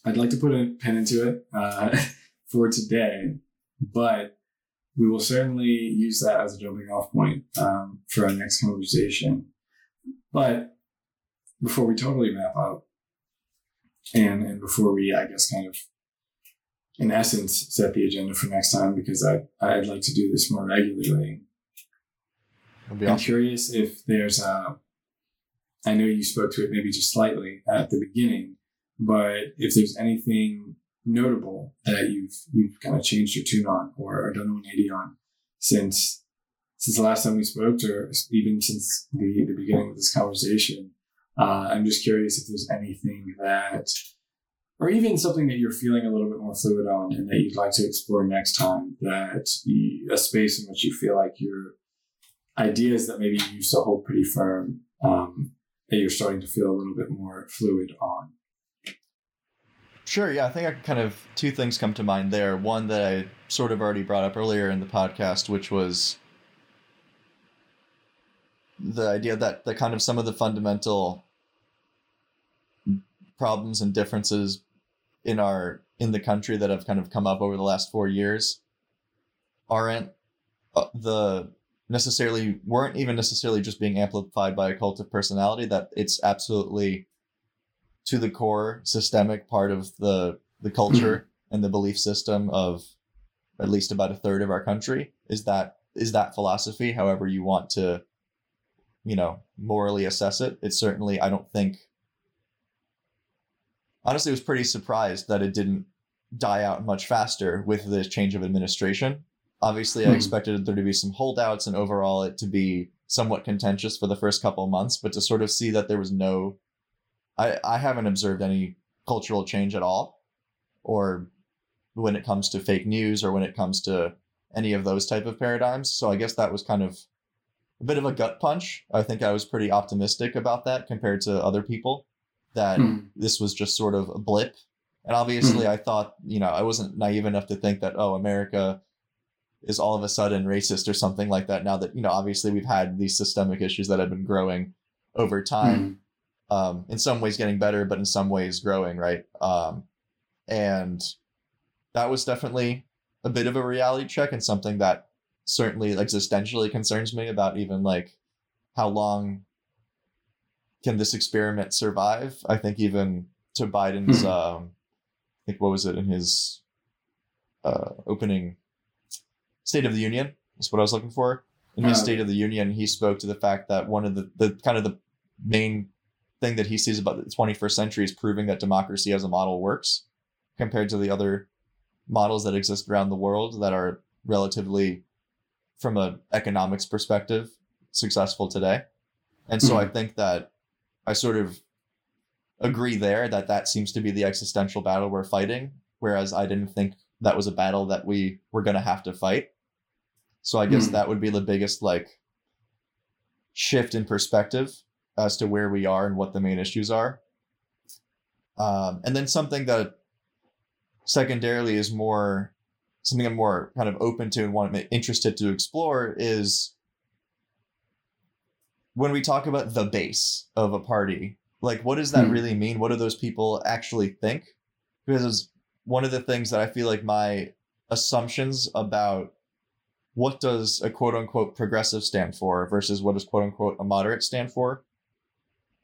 Speaker 1: I'd like to put a pen into it uh, *laughs* for today, but we will certainly use that as a jumping off point um, for our next conversation. But before we totally wrap up, and and before we, I guess, kind of, in essence, set the agenda for next time, because I I'd like to do this more regularly.
Speaker 5: Be
Speaker 1: I'm
Speaker 5: awesome.
Speaker 1: curious if there's a. I know you spoke to it maybe just slightly at the beginning, but if there's anything notable that you've you've kind of changed your tune on or, or done 180 on since since the last time we spoke, or even since the the beginning of this conversation, uh, I'm just curious if there's anything that, or even something that you're feeling a little bit more fluid on, and that you'd like to explore next time. That a space in which you feel like your ideas that maybe you used to hold pretty firm, um, that you're starting to feel a little bit more fluid on.
Speaker 5: Sure, yeah, I think I kind of two things come to mind there. One that I sort of already brought up earlier in the podcast, which was the idea that the kind of some of the fundamental problems and differences in our in the country that have kind of come up over the last four years aren't uh, the necessarily weren't even necessarily just being amplified by a cult of personality that it's absolutely to the core systemic part of the the culture and the belief system of at least about a third of our country is that is that philosophy however you want to you know morally assess it. It's certainly i don't think honestly was pretty surprised that it didn't die out much faster with the change of administration. Obviously i
Speaker 1: Hmm.
Speaker 5: expected there to be some holdouts and overall it to be somewhat contentious for the first couple of months but to sort of see that there was no i i haven't observed any cultural change at all or when it comes to fake news or when it comes to any of those type of paradigms. So i guess that was kind of a bit of a gut punch. I think i was pretty optimistic about that compared to other people that
Speaker 1: Hmm.
Speaker 5: this was just sort of a blip. And obviously i thought you know i wasn't naive enough to think that oh america is all of a sudden racist or something like that now that you know obviously we've had these systemic issues that have been growing over time um, in some ways getting better, but in some ways growing, right? Um, and that was definitely a bit of a reality check and something that certainly existentially concerns me about even like how long can this experiment survive? I think even to Biden's,
Speaker 1: Mhm.
Speaker 5: um, I think what was it in his uh, opening State of the Union is what I was looking for. In his
Speaker 1: Oh.
Speaker 5: State of the Union, he spoke to the fact that one of the, the kind of the main thing that he sees about the 21st century is proving that democracy as a model works compared to the other models that exist around the world that are relatively from an economics perspective successful today. And so i think that i sort of agree there that that seems to be the existential battle we're fighting whereas i didn't think that was a battle that we were going to have to fight. So i guess
Speaker 1: Hmm.
Speaker 5: that would be the biggest like shift in perspective as to where we are and what the main issues are. Um, and then something that secondarily is more something I'm more kind of open to and want interested to explore is when we talk about the base of a party, like what does that
Speaker 1: Hmm.
Speaker 5: really mean? What do those people actually think? Because one of the things that I feel like my assumptions about what does a quote unquote progressive stand for versus what does quote unquote a moderate stand for,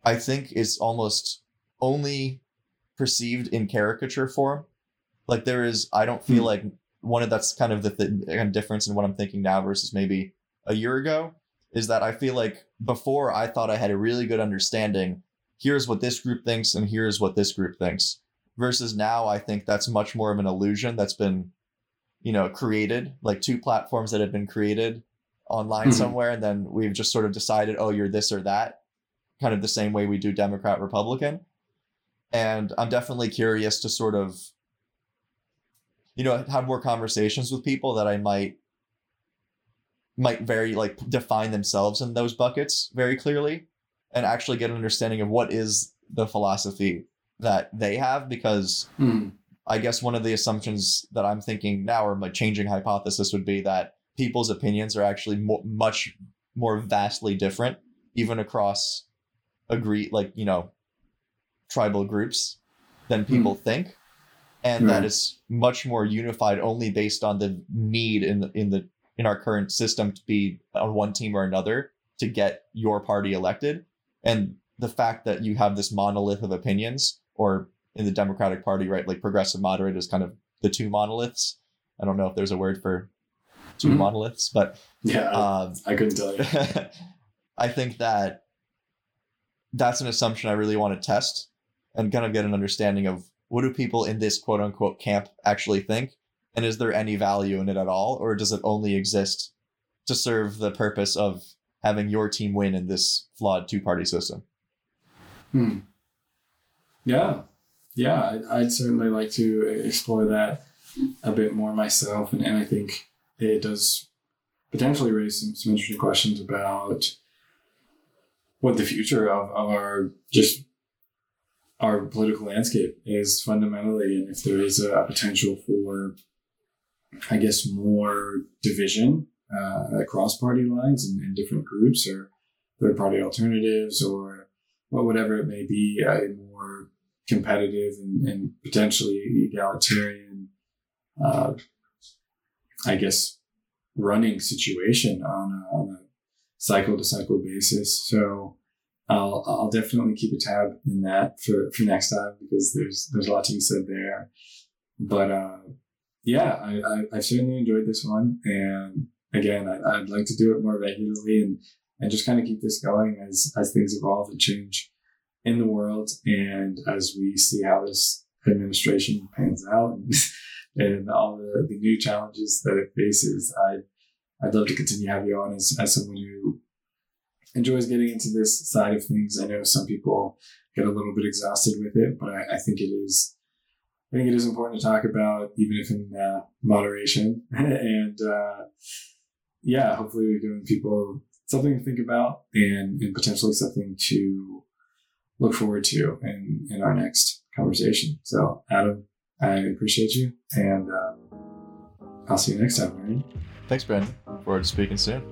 Speaker 5: I think is almost only perceived in caricature form. Like there is, I don't feel
Speaker 1: Hmm.
Speaker 5: like one of that's kind of the th- kind of difference in what I'm thinking now versus maybe a year ago is that I feel like before I thought I had a really good understanding. Here's what this group thinks, and here's what this group thinks. Versus now, I think that's much more of an illusion that's been, you know, created like two platforms that have been created online
Speaker 1: Mhm.
Speaker 5: somewhere, and then we've just sort of decided, oh, you're this or that, kind of the same way we do Democrat Republican. And I'm definitely curious to sort of, you know, have more conversations with people that I might might very like define themselves in those buckets very clearly and actually get an understanding of what is the philosophy that they have because
Speaker 1: Hmm.
Speaker 5: I guess one of the assumptions that I'm thinking now, or my changing hypothesis, would be that people's opinions are actually mo- much more vastly different, even across agree like you know tribal groups than people think, and that
Speaker 1: Right.
Speaker 5: it's much more unified only based on the need in the, in the in our current system to be on one team or another to get your party elected, and the fact that you have this monolith of opinions, or in the Democratic Party, right, like progressive moderate is kind of the two monoliths. I don't know if there's a word for 2
Speaker 1: Mhm.
Speaker 5: monoliths, but
Speaker 1: Yeah, I-
Speaker 5: um,
Speaker 1: I couldn't tell you. *laughs*
Speaker 5: I think that that's an assumption I really want to test and kind of get an understanding of what do people in this quote unquote camp actually think, and is there any value in it at all, or does it only exist to serve the purpose of having your team win in this flawed two party system?
Speaker 1: Hmm. Yeah, yeah, I'd, certainly like to explore that a bit more myself, and, and I think it does potentially raise some, some interesting questions about what the future of, of our just our political landscape is fundamentally, and if there is a, a potential for, I guess, more division uh, across party lines and, and different groups or third party alternatives or well, whatever it may be, a more competitive and, and potentially egalitarian, uh, I guess, running situation on a, on a cycle to cycle basis. So I'll I'll definitely keep a tab in that for, for next time because there's there's a lot to be said there. But uh, yeah, I, I I certainly enjoyed this one, and again, I, I'd like to do it more regularly and and just kind of keep this going as as things evolve and change in the world, and as we see how this administration pans out *laughs* and, and all the, the new challenges that it faces. I I'd love to continue to have you on as, as someone who enjoys getting into this side of things. I know some people get a little bit exhausted with it, but I, I think it is I think it is important to talk about, even if in uh, moderation. *laughs* and uh, yeah, hopefully we're giving people something to think about and, and potentially something to look forward to in, in our next conversation. So, Adam, I appreciate you, and uh, I'll see you next time, right?
Speaker 5: Thanks, Brandon. Look forward to speaking soon.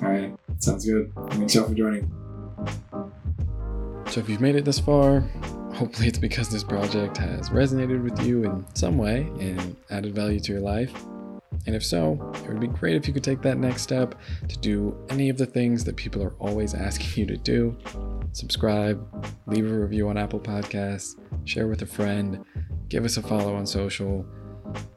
Speaker 1: All right, sounds good. Thanks y'all for joining.
Speaker 6: So if you've made it this far, hopefully it's because this project has resonated with you in some way and added value to your life. And if so, it would be great if you could take that next step to do any of the things that people are always asking you to do. Subscribe, leave a review on Apple Podcasts, share with a friend, give us a follow on social.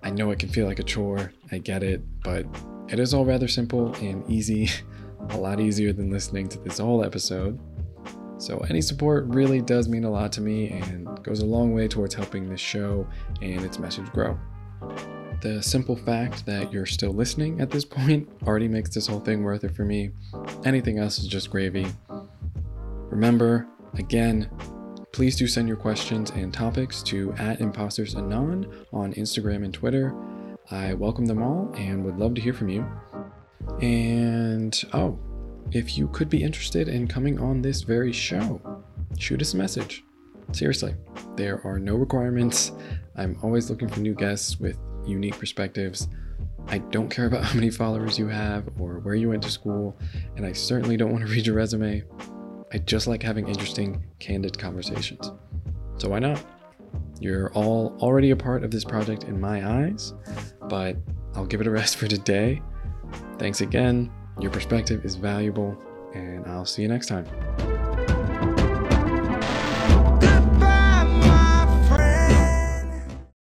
Speaker 6: I know it can feel like a chore, I get it, but it is all rather simple and easy, *laughs* a lot easier than listening to this whole episode. So, any support really does mean a lot to me and goes a long way towards helping this show and its message grow. The simple fact that you're still listening at this *laughs* point already makes this whole thing worth it for me. Anything else is just gravy. Remember, again, please do send your questions and topics to at imposters anon on Instagram and Twitter. I welcome them all and would love to hear from you. And oh, if you could be interested in coming on this very show, shoot us a message. Seriously, there are no requirements. I'm always looking for new guests with unique perspectives. I don't care about *laughs* how many followers you have or where you went to school, and I certainly don't want to *laughs* read your resume. I just like having interesting, candid conversations. So why not? You're all already a part of this project in my eyes, but I'll give it a *laughs* rest for today. Thanks again. Your perspective is valuable, and I'll see you next time.